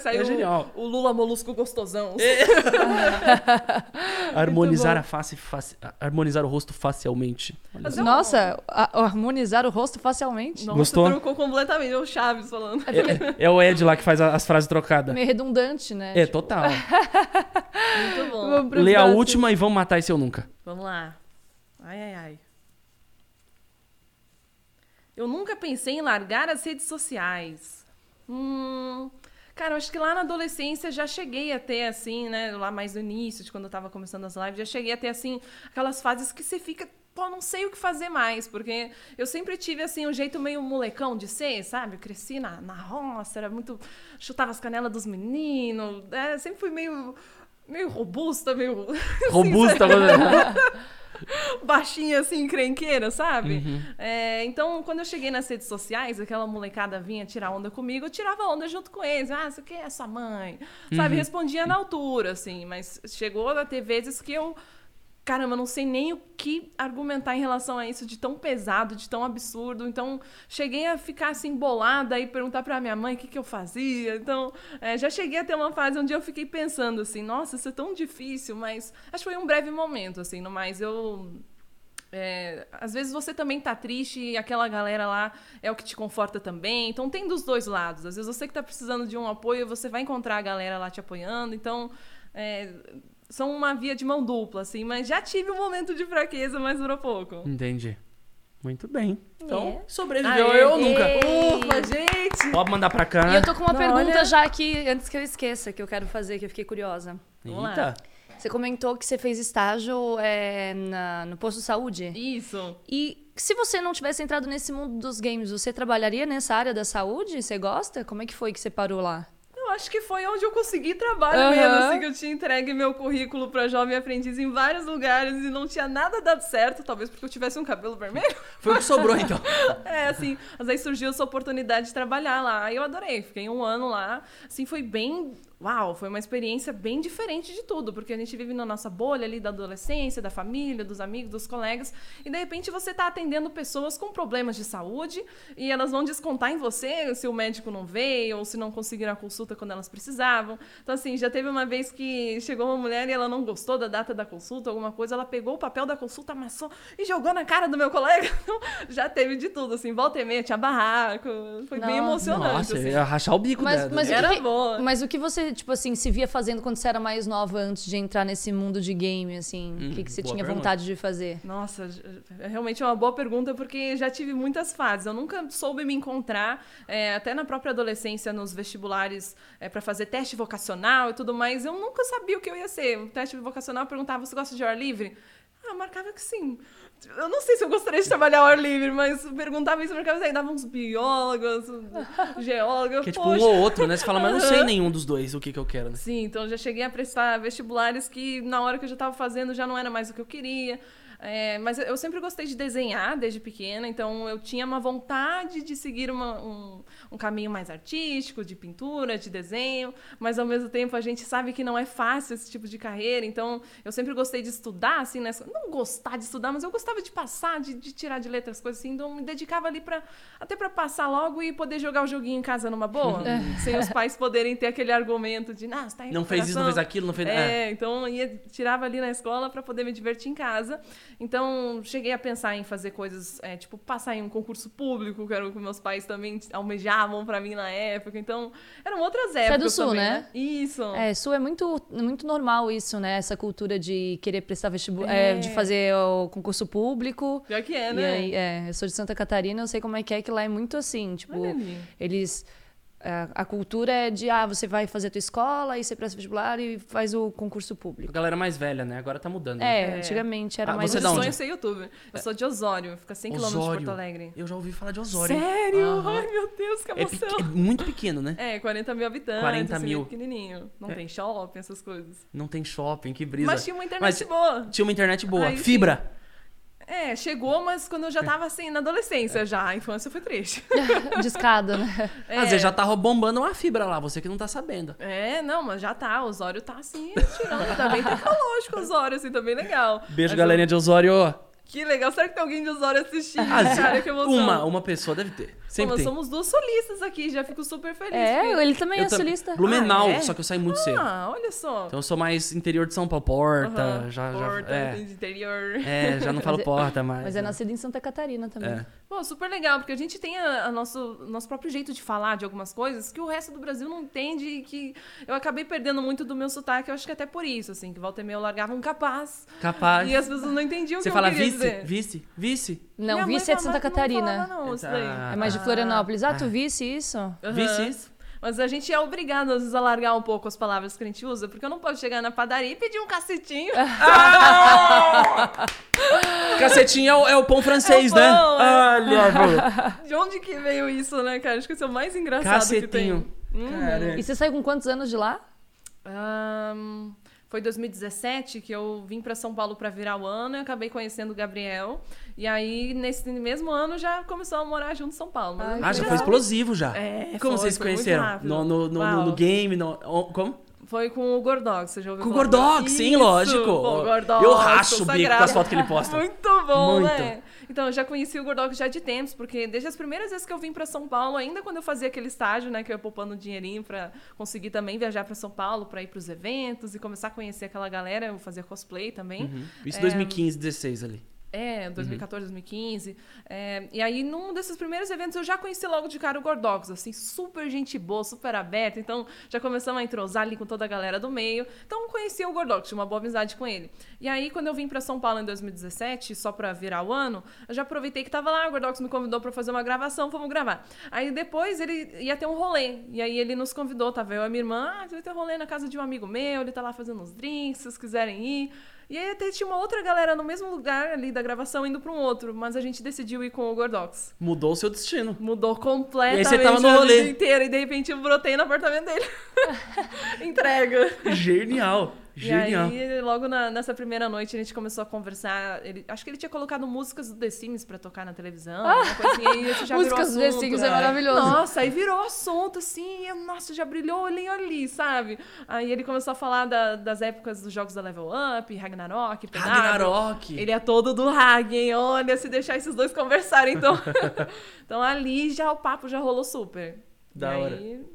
Saiu É genial. o, o Lula molusco gostosão. Harmonizar bom. a face, face- harmonizar o rosto facialmente. Eu- Nossa, a- harmonizar o rosto facialmente. Nossa, Gostou? trocou completamente. É o Chaves falando. É, é o Ed lá que faz a- as frases trocadas. Meio redundante, né? É, total. Muito bom. Lê a última e vamos matar esse eu nunca. Vamos lá. Ai, ai, ai. Eu nunca pensei em largar as redes sociais. Hum, cara, eu acho que lá na adolescência já cheguei a ter, assim, né? Lá mais no início, de quando eu tava começando as lives, já cheguei a ter, assim, aquelas fases que você fica. Pô, não sei o que fazer mais, porque eu sempre tive, assim, um jeito meio molecão de ser, sabe? Eu cresci na, na roça, era muito. chutava as canelas dos meninos, é, sempre fui meio. meio robusta, meio. Robusta. baixinha, assim, encrenqueira, sabe? Uhum. É, então, quando eu cheguei nas redes sociais, aquela molecada vinha tirar onda comigo, eu tirava onda junto com eles. Ah, isso aqui é sua mãe. Uhum. Sabe? Respondia na altura, assim. Mas chegou a ter vezes que eu... Caramba, não sei nem o que argumentar em relação a isso de tão pesado, de tão absurdo. Então, cheguei a ficar assim, bolada e perguntar pra minha mãe o que, que eu fazia. Então, é, já cheguei a ter uma fase onde eu fiquei pensando assim, nossa, isso é tão difícil, mas acho que foi um breve momento, assim, no mais eu. é, às vezes você também tá triste e aquela galera lá é o que te conforta também. Então tem dos dois lados. Às vezes você que tá precisando de um apoio, você vai encontrar a galera lá te apoiando. Então, é, são uma via de mão dupla, assim. Mas já tive um momento de fraqueza, mas durou pouco. Entendi. Muito bem. Então, É. sobreviveu Aê, eu nunca. Ufa, gente! Pode mandar pra cá. E eu tô com uma Não, pergunta olha- já aqui, antes que eu esqueça, que eu quero fazer, que eu fiquei curiosa. Vamos lá. Eita. Você comentou que você fez estágio é, na- no posto de saúde. Isso. E se você não tivesse entrado nesse mundo dos games, você trabalharia nessa área da saúde? Você gosta? Como é que foi que você parou lá? Acho que foi onde eu consegui trabalho Aham. mesmo, assim, que eu tinha entregue meu currículo pra jovem aprendiz em vários lugares e não tinha nada dado certo, talvez porque eu tivesse um cabelo vermelho. Foi o que sobrou, então. É, assim, mas aí surgiu essa oportunidade de trabalhar lá. Aí eu adorei, fiquei um ano lá. Assim, foi bem. Uau, foi uma experiência bem diferente de tudo, porque a gente vive na nossa bolha ali da adolescência, da família, dos amigos, dos colegas, e de repente você tá atendendo pessoas com problemas de saúde e elas vão descontar em você se o médico não veio ou se não conseguiram a consulta quando elas precisavam. Então, assim, já teve uma vez que chegou uma mulher e ela não gostou da data da consulta, alguma coisa, ela pegou o papel da consulta, amassou e jogou na cara do meu colega. Então, já teve de tudo, assim, volta e meia, tinha barraco, foi bem Nossa. emocionante. Nossa, eu assim. ia rachar o bico Mas- dela. mas o que Era que- boa. Mas o que você, tipo assim, se via fazendo quando você era mais nova, antes de entrar nesse mundo de game, assim? Hum, o que, que você tinha pergunta. vontade de fazer? Nossa, é realmente uma boa pergunta, porque já tive muitas fases. Eu nunca soube me encontrar, é, até na própria adolescência, nos vestibulares, é, para fazer teste vocacional e tudo mais. Eu nunca sabia o que eu ia ser. O teste vocacional perguntava: você gosta de ar livre? Ah, eu marcava que sim. Eu não sei se eu gostaria de trabalhar ao ar livre, mas perguntava isso, marcava aí, dava uns biólogos, geólogos. Que é tipo poxa. um ou outro, né? Você fala, mas não sei nenhum dos dois o que, que eu quero, né? Sim, então eu já cheguei a prestar vestibulares que na hora que eu já estava fazendo já não era mais o que eu queria. É, mas eu sempre gostei de desenhar desde pequena, então eu tinha uma vontade de seguir uma, um, um caminho mais artístico, de pintura, de desenho, mas ao mesmo tempo a gente sabe que não é fácil esse tipo de carreira, então eu sempre gostei de estudar, assim, né? não gostar de estudar, mas eu gostava de passar, de, de tirar de letras, coisas assim, então me dedicava ali para até para passar logo e poder jogar o joguinho em casa numa boa, sem os pais poderem ter aquele argumento de, ah, você tá em Não fez isso, não fez aquilo, não fez... É, é. então ia, tirava ali na escola para poder me divertir em casa. Então, cheguei a pensar em fazer coisas, é, tipo, passar em um concurso público, que era o que meus pais também almejavam para mim na época. Então, eram outras épocas. Você é do Sul, também, né? né? Isso. É, Sul é muito, muito normal isso, né? Essa cultura de querer prestar vestibular, é. é, de fazer o concurso público. Pior que é, né? Aí, é, eu sou de Santa Catarina, eu sei como é que é, que lá é muito assim, tipo, eles a cultura é de, ah, você vai fazer a tua escola, e você presta vestibular e faz o concurso público. A galera mais velha, né? Agora tá mudando. Né? É, antigamente era ah, mais... Você onde? sonho ser youtuber. Eu sou de Osório, fica 100 km de Porto Alegre. Eu já ouvi falar de Osório. Sério? Uhum. Ai, meu Deus, que emoção. É, é, muito pequeno, né? É, 40 mil habitantes. 40 assim, mil. pequenininho. Não é. tem shopping, essas coisas. Não tem shopping, que brisa. Mas tinha uma internet Mas, boa. Tinha uma internet boa. Aí, Fibra. Sim. É, chegou, mas quando eu já tava assim, na adolescência é. já. A infância foi triste. Discada, né? É. Às vezes já tava bombando uma fibra lá, você que não tá sabendo. É, não, mas já tá. O Osório tá assim, tirando. Tá bem tecnológico o Osório, assim, tá bem legal. Beijo, mas galerinha eu... de Osório. Que legal. Será que tem alguém de Osório assistindo? Ah, cara, que emoção. Uma, uma pessoa deve ter. Sempre Pô, nós somos duas solistas aqui, já fico super feliz. É, porque... ele também eu é solista. Blumenau, ah, é? só que eu saí muito ah, cedo. Ah, olha só. Então eu sou mais interior de São Paulo, Porta, já, porta, já... É. interior. É, já não falo mas, Porta mais. Mas é né? nascido em Santa Catarina também. É. Pô, super legal, porque a gente tem a, a nosso, nosso próprio jeito de falar de algumas coisas que o resto do Brasil não entende e que eu acabei perdendo muito do meu sotaque, eu acho que até por isso, assim, que volta e meia eu largava um capaz. Capaz. E as pessoas não entendiam o Você que fala eu queria vice? dizer. Vice? Vice? Não, Minha vice é de Santa Catarina. Não, falava, não, isso daí. É mais de Florianópolis. Ah, tu vice isso? Uhum. Vice isso? Mas a gente é obrigado, às vezes, a largar um pouco as palavras que a gente usa, porque eu não posso chegar na padaria e pedir um cacetinho. ah! cacetinho é o, é o, pão francês, é o né? pão, né? Olha, De onde que veio isso, né, cara? Acho que isso é o mais engraçado cacetinho. que tem. Hum. E você saiu com quantos anos de lá? Um, foi 2017 que eu vim para São Paulo para virar o ano e acabei conhecendo o Gabriel. E aí, nesse mesmo ano, já começou a morar junto em São Paulo. ah, já foi explosivo já. É, como foi, vocês se conheceram? No, no, no, no, game? No, como? Foi com o Gordog, você já ouviu Com o Gordog, sim, lógico. Pô, Gordog, eu racho o bico com as fotos que ele posta. Muito bom, Muito. né? Então, eu já conheci o Gordog já de tempos, porque desde as primeiras vezes que eu vim para São Paulo, ainda quando eu fazia aquele estágio, né, que eu ia poupando dinheirinho para conseguir também viajar para São Paulo, para ir para os eventos e começar a conhecer aquela galera, eu fazia cosplay também. Uhum. Isso em é... 2015, 16 ali. É, 2014, uhum. 2015. É, e aí, num desses primeiros eventos, eu já conheci logo de cara o Gordox, assim, super gente boa, super aberta. Então, já começamos a entrosar ali com toda a galera do meio. Então, conheci o Gordox, tinha uma boa amizade com ele. E aí, quando eu vim para São Paulo em 2017, só para virar o ano, eu já aproveitei que tava lá, o Gordox me convidou para fazer uma gravação, vamos gravar. Aí, depois, ele ia ter um rolê. E aí, ele nos convidou, tava eu e a minha irmã, ah, vai ter um rolê na casa de um amigo meu, ele tá lá fazendo uns drinks, se vocês quiserem ir. E aí até tinha uma outra galera no mesmo lugar ali da gravação indo para um outro, mas a gente decidiu ir com o Gordox. Mudou o seu destino. Mudou completamente e aí você tava no rolê. inteiro e de repente eu brotei no apartamento dele. Entrega. Genial. Genial. E aí, logo na, nessa primeira noite, a gente começou a conversar. Ele, acho que ele tinha colocado músicas do The Sims pra tocar na televisão. Ah, coisa assim, isso já músicas virou do The Sims é maravilhoso. Nossa, aí virou assunto, assim. Eu, nossa, já brilhou ali, ali, sabe? Aí ele começou a falar da, das épocas dos jogos da Level Up, Ragnarok, PW. Ragnarok! Ele é todo do Rag, hein? Olha, se deixar esses dois conversarem, então. então ali já o papo já rolou super. Da e hora. Aí,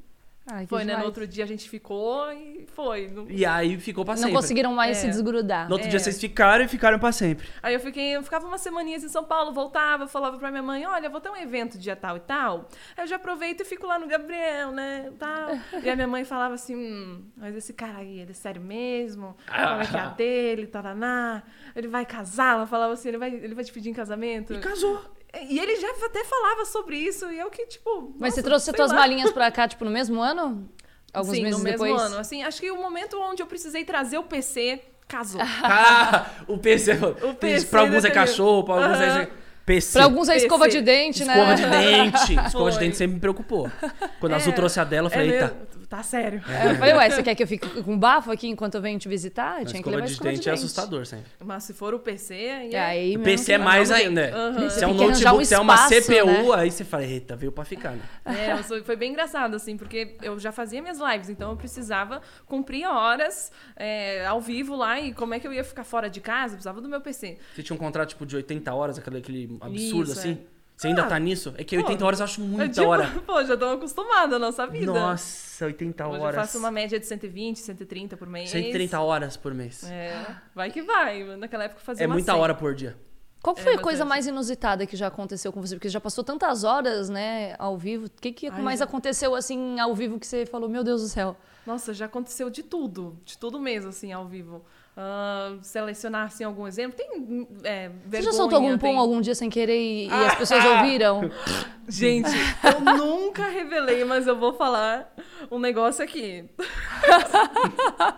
Ai, foi, né? No outro dia a gente ficou e foi. E aí ficou pra sempre. Não conseguiram mais é. se desgrudar. No outro é. dia vocês ficaram e ficaram pra sempre. Aí eu fiquei, eu ficava umas semaninhas em São Paulo, voltava, falava pra minha mãe, olha, vou ter um evento dia tal e tal. Aí eu já aproveito e fico lá no Gabriel, né? Tal. e a minha mãe falava assim, hum, mas esse cara aí, ele é sério mesmo? Como é que é a dele, taraná? Ele vai casar? Ela falava assim, ele vai, ele vai te pedir em casamento? E casou. E ele já até falava sobre isso, e eu que, tipo. Mas nossa, você trouxe as tuas lá. malinhas pra cá, tipo, no mesmo ano? Alguns Sim, meses no mesmo depois? ano. Assim, acho que o momento onde eu precisei trazer o PC casou. Ah, o PC. O PC pra alguns é cachorro, pra alguns é. PC. Pra alguns é PC. escova de dente, Escova né? de dente. Escova de Foi. dente sempre me preocupou. Quando a É, Azul trouxe a dela, eu É falei, eita. Tá sério. Eu falei, ué, você quer que eu fique com bafo aqui enquanto eu venho te visitar? Eu Mas tinha que levar de escova de dente é dente. assustador sempre. Mas se for o PC, aí E é... aí, O PC é mais ainda. Aham. Se é um notebook, um se é uma espaço, CPU, né? aí você fala, eita, veio pra ficar, né? É, mas foi, foi bem engraçado, assim, porque eu já fazia minhas lives, então eu precisava cumprir horas é, ao vivo lá e como é que eu ia ficar fora de casa? Eu precisava do meu PC. Você tinha um contrato, tipo, de 80 horas, aquele, aquele absurdo, Isso, assim? É. Você ainda Ah, tá nisso? É que pô, 80 horas eu acho Eu, muita tipo, hora. Pô, já tô acostumada à nossa vida. Nossa, 80 Hoje horas. eu faço uma média de 120, 130 por mês. 130 horas por mês. É, vai que vai. Naquela época eu fazia É uma muita 100. hora por dia. Qual que foi É, a coisa mais inusitada que já aconteceu com você? Porque já passou tantas horas, né, ao vivo. O que, que Ai, mais já. aconteceu, assim, ao vivo que você falou, meu Deus do céu? Nossa, já aconteceu de tudo. De tudo mesmo, assim, ao vivo. Ah, selecionar, assim, algum exemplo. Tem é, Você vergonha, já soltou algum tem... pom algum dia sem querer e, e as pessoas ouviram? Gente, eu nunca revelei, mas eu vou falar um negócio aqui.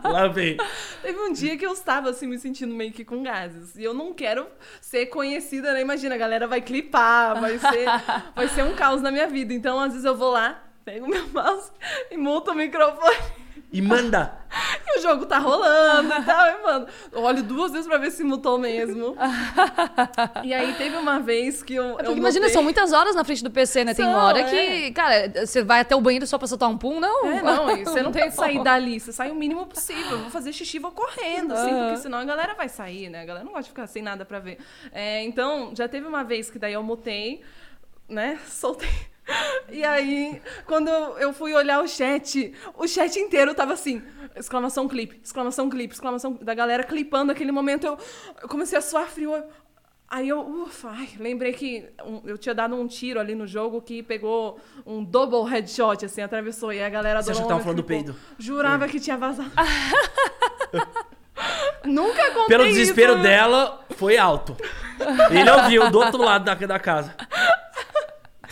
Lá vem. Teve um dia que eu estava assim me sentindo meio que com gases. E eu não quero ser conhecida, né? Imagina, a galera vai clipar, vai ser, vai ser um caos na minha vida. Então, às vezes eu vou lá, pego meu mouse e multo o microfone. E manda. E o jogo tá rolando e tal, e, mano, eu olho duas vezes pra ver se mutou mesmo. E aí teve uma vez que eu. eu É imagina, mutei- são muitas horas na frente do PC, né? Tem São, hora é. que, cara, você vai até o banheiro só pra soltar um pum, não? É, não, e você não tem pode sair dali, você sai o mínimo possível. Eu vou fazer xixi, vou correndo, assim, Aham. porque senão a galera vai sair, né? A galera não gosta de ficar sem nada pra ver. É, então, já teve uma vez que daí eu mutei, né? Soltei. E aí, quando eu fui olhar o chat, o chat inteiro tava assim, exclamação clipe, exclamação clipe, exclamação da galera clipando aquele momento. Eu, eu comecei a suar frio. Aí eu, ufa, ai, lembrei que um- eu tinha dado um tiro ali no jogo que pegou um double headshot, assim, atravessou. E a galera Você adorou achou que tava falando do clipou. peido? Jurava que tinha vazado. Nunca contei Pelo desespero isso. dela, foi alto. Ele ouviu do outro lado da, da casa.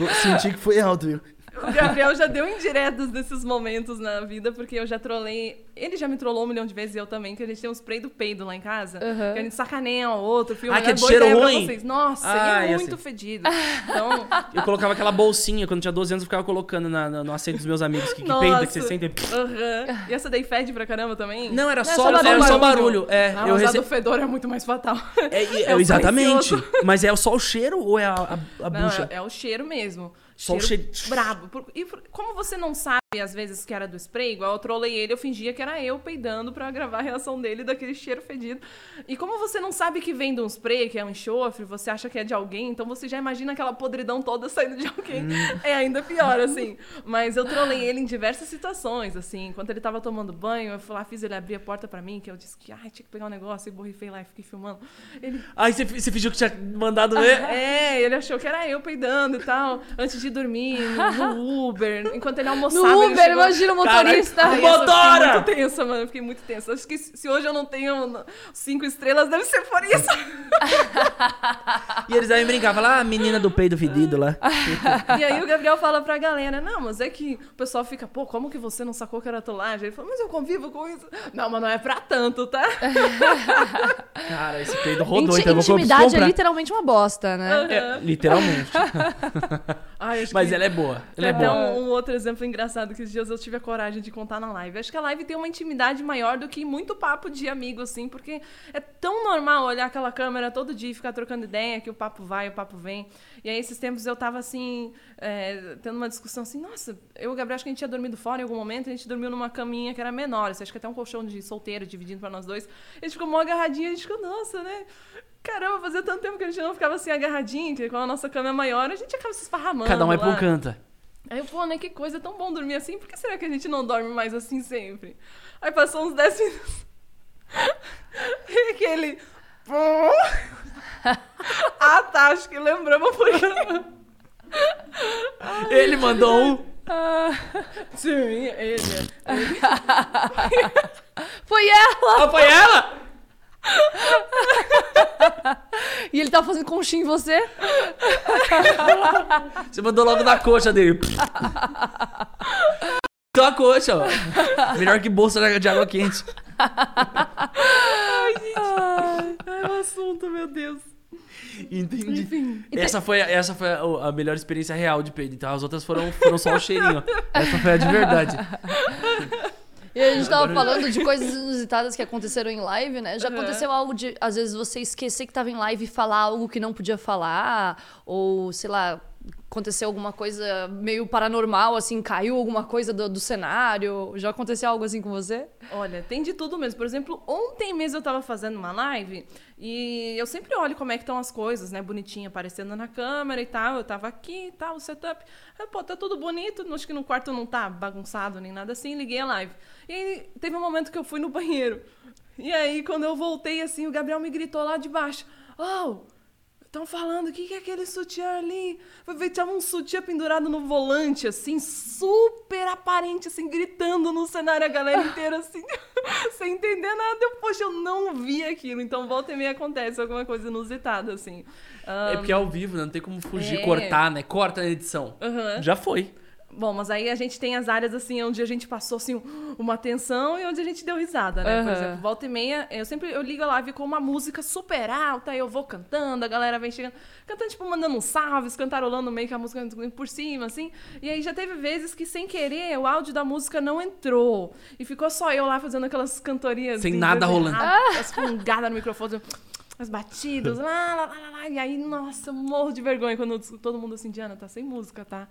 Senti que foi alto, viu? O Gabriel já deu indiretas desses momentos na vida, porque eu já trolei. Ele já me trollou um milhão de vezes e eu também, que a gente tem um spray do peido lá em casa. Uhum. Que a gente sacaneia um ao outro, filma. Ah, que é de boa cheiro ideia pra ruim? Vocês. Nossa, Ah, e é muito sei. fedido. Então, Eu colocava aquela bolsinha, quando tinha 12 anos, eu ficava colocando na, na- no assento dos meus amigos. Que, que peida, que você sente. aham. E essa daí fede pra caramba também? Não, era Não, é só, só era barulho. só barulho. É, Ah, eu mas a rece... do fedor é muito mais fatal. é, é, é o exatamente. silencioso. Mas é só o cheiro ou é a, a, a Não, bucha? é, é o cheiro mesmo. Só o cheiro. Brabo. E como você não sabe, às vezes, que era do spray, igual eu trolei ele, eu fingia que era eu peidando pra gravar a reação dele daquele cheiro fedido. E como você não sabe que vem de um spray, que é um enxofre, você acha que é de alguém, então você já imagina aquela podridão toda saindo de alguém. Hum. É ainda pior, assim. Mas eu trolei ele em diversas situações, assim. Enquanto ele tava tomando banho, eu fui lá, fiz ele abrir a porta pra mim, que eu disse que, ai, tinha que pegar um negócio, e borrifei lá e fiquei filmando. Ele, Aí você, você fingiu que tinha mandado ver. é, ele achou que era eu peidando e tal, antes de dormir, no, no Uber, enquanto ele No almoçava. ele Uber, chegou... imagina o motorista. Caraca, essa eu Motora! fiquei muito tensa, mano. Eu fiquei muito tensa. Acho que se hoje eu não tenho cinco estrelas, deve ser por isso. E eles devem brincar, falar, ah, menina do peido fedido lá. e aí o Gabriel fala pra galera: Não, mas é que o pessoal fica, pô, como que você não sacou que era trollagem? Ele falou, mas eu convivo com isso. Não, mas não é pra tanto, tá? Cara, esse peido rodou, Inti- então eu vou intimidade é literalmente uma bosta, né? É, literalmente. Ai, acho Mas que- ela é boa. Ela é até boa. um, um outro exemplo engraçado que esses dias eu tive a coragem de contar na live. Acho que a live tem uma intimidade maior do que muito papo de amigo, assim, porque é tão normal olhar aquela câmera todo dia e ficar trocando ideia, que o papo vai, o papo vem. E aí, esses tempos eu tava assim, é, tendo uma discussão assim, nossa, eu e o Gabriel acho que a gente tinha dormido fora em algum momento, a gente dormiu numa caminha que era menor, assim, acho que até um colchão de solteiro dividindo pra nós dois. A gente ficou mó agarradinho, a gente ficou, nossa, né? Caramba, fazia tanto tempo que a gente não ficava assim agarradinho, que com a nossa cama é maior, a gente acaba se esparramando. Cada um é lá. pra um canto. Aí eu, pô, né, que coisa tão bom dormir assim, por que será que a gente não dorme mais assim sempre? Aí passou uns 10 minutos. E aquele. ah, tá, acho que lembramos por. Ele mandou um. Sim, ele. Foi ela! Ah, foi ela? E ele tava fazendo conchinha em você? Você mandou logo na coxa dele. Então a coxa, ó. Melhor que bolsa de água quente. Ai, o assunto, meu Deus. Entendi. Enfim. Essa foi, a- essa foi a, a melhor experiência real de peido. Então as outras foram, foram só o cheirinho. Essa foi a de verdade. E a gente tava falando de coisas inusitadas que aconteceram em live, né? Já aconteceu algo de, às vezes, você esquecer que tava em live e falar algo que não podia falar, ou, sei lá, aconteceu alguma coisa meio paranormal, assim, caiu alguma coisa do, do cenário. Já aconteceu algo assim com você? Olha, tem de tudo mesmo. Por exemplo, ontem mesmo eu tava fazendo uma live e eu sempre olho como é que estão as coisas, né? Bonitinha aparecendo na câmera e tal. Eu tava aqui e tal, o setup. Aí, pô, tá tudo bonito. Acho que no quarto não tá bagunçado nem nada assim. Liguei a live. E aí teve um momento que eu fui no banheiro. E aí, quando eu voltei assim, o Gabriel me gritou lá de baixo. Oh! Estão falando, o que, que é aquele sutiã ali? Foi ver, tinha um sutiã pendurado no volante, assim, super aparente, assim, gritando no cenário, a galera inteira, assim, sem entender nada. Eu, poxa, eu não vi aquilo. Então, volta e meia acontece alguma coisa inusitada, assim. É porque é ao vivo, né? Não tem como fugir, É. cortar, né? Corta na edição. Aham. Já foi. Bom, mas aí a gente tem as áreas assim onde a gente passou assim uma tensão e onde a gente deu risada, né? Por Aham. exemplo, volta e meia, eu sempre eu ligo a live com uma música super alta, aí eu vou cantando, a galera vem chegando, cantando tipo mandando uns salves, cantarolando meio que a música por cima assim. E aí já teve vezes que sem querer o áudio da música não entrou e ficou só eu lá fazendo aquelas cantorias Sem assim, nada rolando. As fungadas no microfone. As batidas, lá, lá, lá, lá. E aí, nossa, eu morro de vergonha quando eu- todo mundo assim, Diana, tá sem música, tá?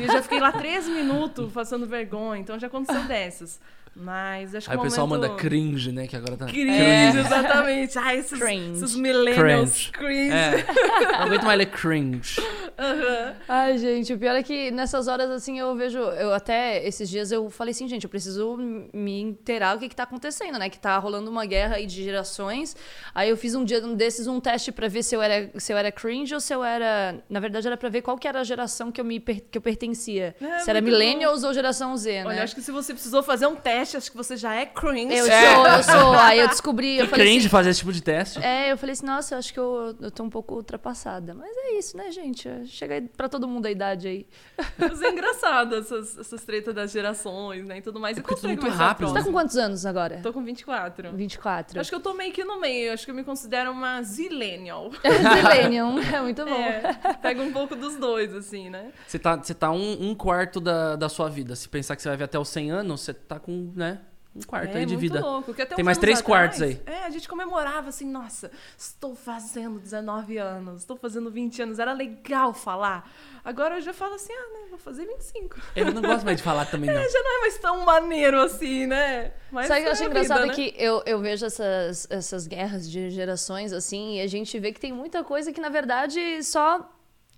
E eu já fiquei lá três minutos passando vergonha, então já aconteceu dessas. Mas acho que Aí o pessoal momento... manda cringe, né? Que agora tá. Cringe, exatamente. Ai, esses, Cringe. esses millennials cringe. É. Não aguento mais ler cringe. Aham. Ai, gente, o pior é que nessas horas, assim, eu vejo. Eu até esses dias eu falei assim, gente, eu preciso me inteirar o que, que tá acontecendo, né? Que tá rolando uma guerra aí de gerações. Aí eu fiz um dia desses um teste pra ver se eu era, se eu era cringe ou se eu era. Na verdade, era pra ver qual que era a geração que eu, me, que eu pertencia. É, se era millennials ou geração Z, né? Olha, acho que se você precisou fazer um teste, acho que você já é cringe. Eu sou, eu sou. Aí eu descobri. Eu falei Cringe assim, fazer esse tipo de teste. é, eu falei assim, nossa, eu acho que eu, eu tô um pouco ultrapassada. Mas é isso, né, gente? Chega pra todo mundo a idade aí. Mas é engraçado essas, essas tretas das gerações, né? E tudo mais. É E tudo muito rápido, Você tá com quantos anos agora? Tô com 24. 24. Acho que eu tô meio que no meio. Acho que eu me considero uma zillennial. Zillennium, é muito bom. É, pega um pouco dos dois, assim, né? Você tá, você tá um, um quarto da, da sua vida. Se pensar que você vai ver até os 100 anos, você tá com, né? Um quarto é, aí de vida. louco. Tem mais três atrás, quartos aí. É, a gente comemorava assim, nossa, estou fazendo 19 anos, estou fazendo 20 anos, era legal falar. Agora eu já falo assim, ah, né, vou fazer 25. Eu não gosto mais de falar também, não. É, já não é mais tão maneiro assim, né? Mas Sabe o que eu é acho engraçado vida, é que eu, eu vejo essas, essas guerras de gerações, assim, e a gente vê que tem muita coisa que, na verdade, só.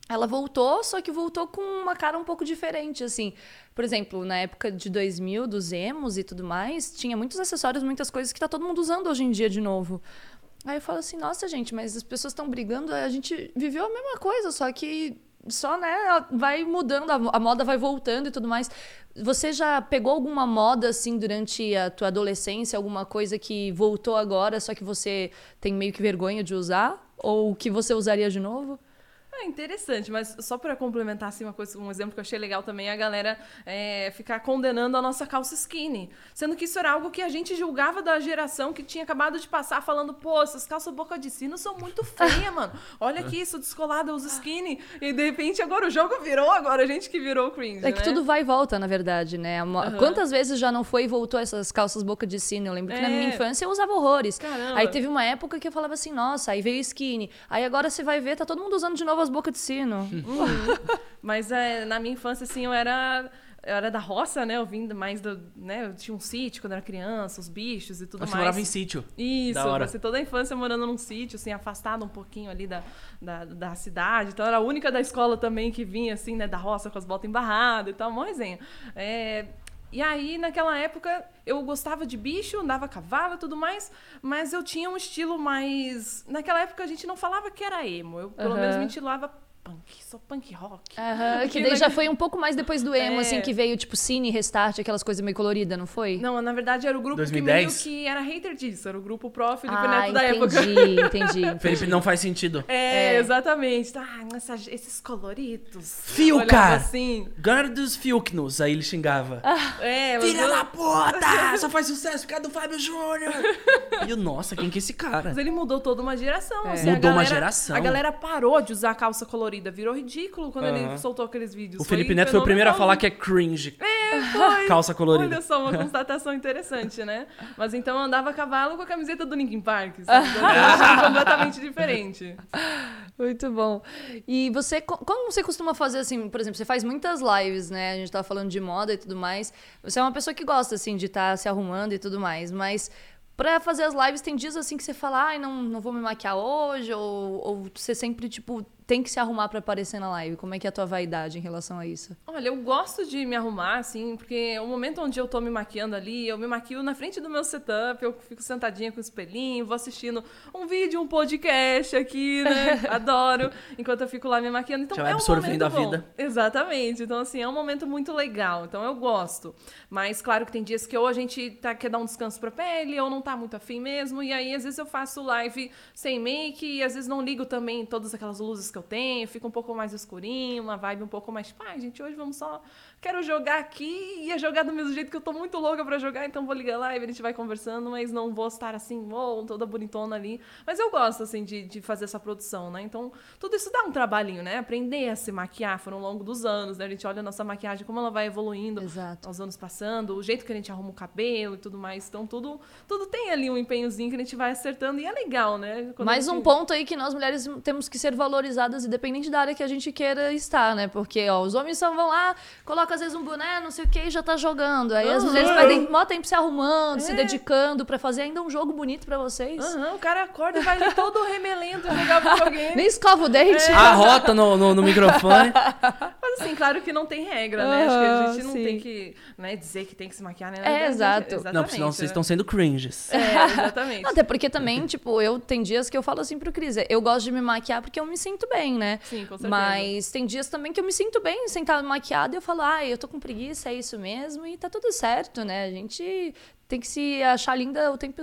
Ela voltou, só que voltou com uma cara um pouco diferente, assim. Por exemplo, na época de 2000, dos emos e tudo mais, tinha muitos acessórios, muitas coisas que tá todo mundo usando hoje em dia de novo. Aí eu falo assim, nossa, gente, mas as pessoas estão brigando, a gente viveu a mesma coisa, só que só, né, vai mudando, a moda vai voltando e tudo mais. Você já pegou alguma moda, assim, durante a tua adolescência, alguma coisa que voltou agora, só que você tem meio que vergonha de usar? Ou que você usaria de novo? É interessante, mas só pra complementar assim, uma coisa, um exemplo que eu achei legal também é a galera é, ficar condenando a nossa calça skinny. Sendo que isso era algo que a gente julgava da geração que tinha acabado de passar, falando, pô, essas calças boca de sino são muito feias, mano. Olha aqui, isso descolada, os skinny. E de repente agora o jogo virou, agora a gente que virou o cringe. É que né? tudo vai e volta, na verdade, né? Aham. Quantas vezes já não foi e voltou essas calças boca de sino? Eu lembro que na É. minha infância eu usava horrores. Caramba. Aí teve uma época que eu falava assim, nossa, aí veio skinny. Aí agora você vai ver, tá todo mundo usando de novo as bocas de sino. Mas é, na minha infância, assim, eu era. Eu era da roça, né? Eu vim mais do. Né? Eu tinha um sítio quando era criança, os bichos e tudo Você mais. morava em sítio. Isso, Da hora. passei toda a infância morando num sítio, assim, afastado um pouquinho ali da, da, da cidade. Então, eu era a única da escola também que vinha, assim, né, da roça, com as botas embarradas e tal, mó resenha. É, e aí, naquela época, eu gostava de bicho, andava a cavalo e tudo mais, mas eu tinha um estilo mais... Naquela época, a gente não falava que era emo. Eu, pelo Aham. menos, me punk, sou punk rock. Aham, que daí já foi um pouco mais depois do emo, É. assim, que veio, tipo, Cine, Restart, aquelas coisas meio coloridas, não foi? Não, na verdade era o grupo 2010? que meio que era hater disso. Era o grupo Pro Felipe ah, Neto da época. entendi, entendi. Felipe, não faz sentido. É, É. exatamente. Ah, essa- esses coloridos. Cara. assim. Galera dos Fiuknos, aí ele xingava. É, mas Filha eu- da puta! Só faz sucesso por causa do Fábio Júnior! E eu, nossa, quem que é esse cara? Mas ele mudou toda uma geração. É. assim, Mudou uma galera- geração. A galera parou de usar calça colorida. Virou ridículo quando ele soltou aqueles vídeos. O Felipe Neto foi o primeiro a falar que é cringe. foi. Calça colorida. Olha só, uma constatação interessante, né? Mas então eu andava a cavalo com a camiseta do Linkin Park, sabe? Eu achei completamente diferente. Muito bom. E você, co- como você costuma fazer assim, por exemplo, você faz muitas lives, né? A gente tava falando de moda e tudo mais. Você é uma pessoa que gosta, assim, de estar se arrumando e tudo mais, mas pra fazer as lives tem dias assim que você fala, ai, não, não vou me maquiar hoje, ou, ou você sempre, tipo, tem que se arrumar pra aparecer na live. Como é que é a tua vaidade em relação a isso? Olha, eu gosto de me arrumar, assim, porque o momento onde eu tô me maquiando ali, eu me maquio na frente do meu setup, eu fico sentadinha com o espelhinho, vou assistindo um vídeo, um podcast aqui, né? Adoro, enquanto eu fico lá me maquiando. Então Já vai é um absorvendo momento a bom. vida. Exatamente. Então, assim, é um momento muito legal. Então, eu gosto. Mas, claro que tem dias que ou a gente tá, quer dar um descanso pra pele, ou não tá muito afim mesmo. E aí, às vezes, eu faço live sem make, e às vezes não ligo também todas aquelas luzes que eu tenho, fica um pouco mais escurinho, uma vibe um pouco mais, pai, gente, hoje vamos só. Quero jogar aqui, ia jogar do mesmo jeito que eu tô muito louca pra jogar, então vou ligar live, a gente vai conversando, mas não vou estar assim, uou, toda bonitona ali. Mas eu gosto, assim, de, de fazer essa produção, né? Então, tudo isso dá um trabalhinho, né? Aprender a se maquiar foram ao longo dos anos, né? A gente olha a nossa maquiagem, como ela vai evoluindo Exato. aos anos passando, o jeito que a gente arruma o cabelo e tudo mais. Então, tudo, tudo tem ali um empenhozinho que a gente vai acertando e é legal, né? Quando Mais gente- um ponto aí que nós mulheres temos que ser valorizadas, independente da área que a gente queira estar, né? Porque, ó, os homens só vão lá, colocam às vezes um boné, não sei o que, e já tá jogando. Aí as Aham. mulheres perdem mó tempo se arrumando, se É. dedicando pra fazer ainda um jogo bonito pra vocês. Aham, o cara acorda e vai ali todo remelento jogar videogame. Nem escova o dente. É. Arrota no, no, no microfone. Mas assim, claro que não tem regra, né? Acho que a gente não sim. tem que né, dizer que tem que se maquiar, né? É, verdade, exato. Exatamente. Não, senão vocês né? estão sendo cringes. É, exatamente. Não, Até porque também, tipo, eu tem dias que eu falo assim pro Cris, eu gosto de me maquiar porque eu me sinto bem, né? Sim, com certeza. Mas tem dias também que eu me sinto bem sentada maquiada e eu falo, ah, eu tô com preguiça, é isso mesmo, e tá tudo certo, né? A gente tem que se achar linda o tempo.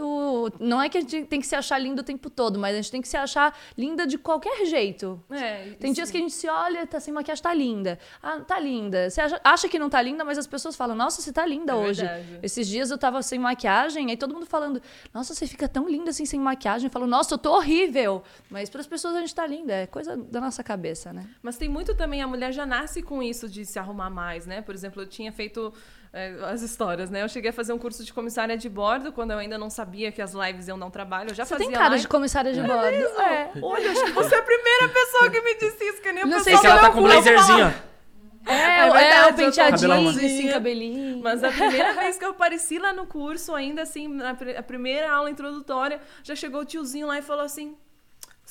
Não é que a gente tem que se achar linda o tempo todo, mas a gente tem que se achar linda de qualquer jeito. É, Tem dias que a gente se olha, tá sem maquiagem, tá linda. Ah, tá linda. Você acha, acha que não tá linda, mas as pessoas falam, nossa, você tá linda É hoje. verdade. Esses dias eu tava sem maquiagem, aí todo mundo falando, nossa, você fica tão linda assim sem maquiagem. Eu falo, nossa, eu tô horrível. Mas para as pessoas a gente tá linda, é coisa da nossa cabeça, né? Mas tem muito também, a mulher já nasce com isso de se arrumar mais, né? Por exemplo, eu tinha feito as histórias, né? Eu cheguei a fazer um curso de comissária de bordo quando eu ainda não sabia que as lives iam dar um trabalho. Eu já Você fazia tem cara live. de comissária de bordo. É. Olha, acho que você é a primeira pessoa que me disse isso, que nem o Não sei pessoal Sei que se ela tá com um blazerzinho, ó. É, É é, verdade, o eu tô penteadinho, assim, cabelinho. Mas a primeira vez que eu apareci lá no curso, ainda assim, na a primeira aula introdutória, já chegou o tiozinho lá e falou assim: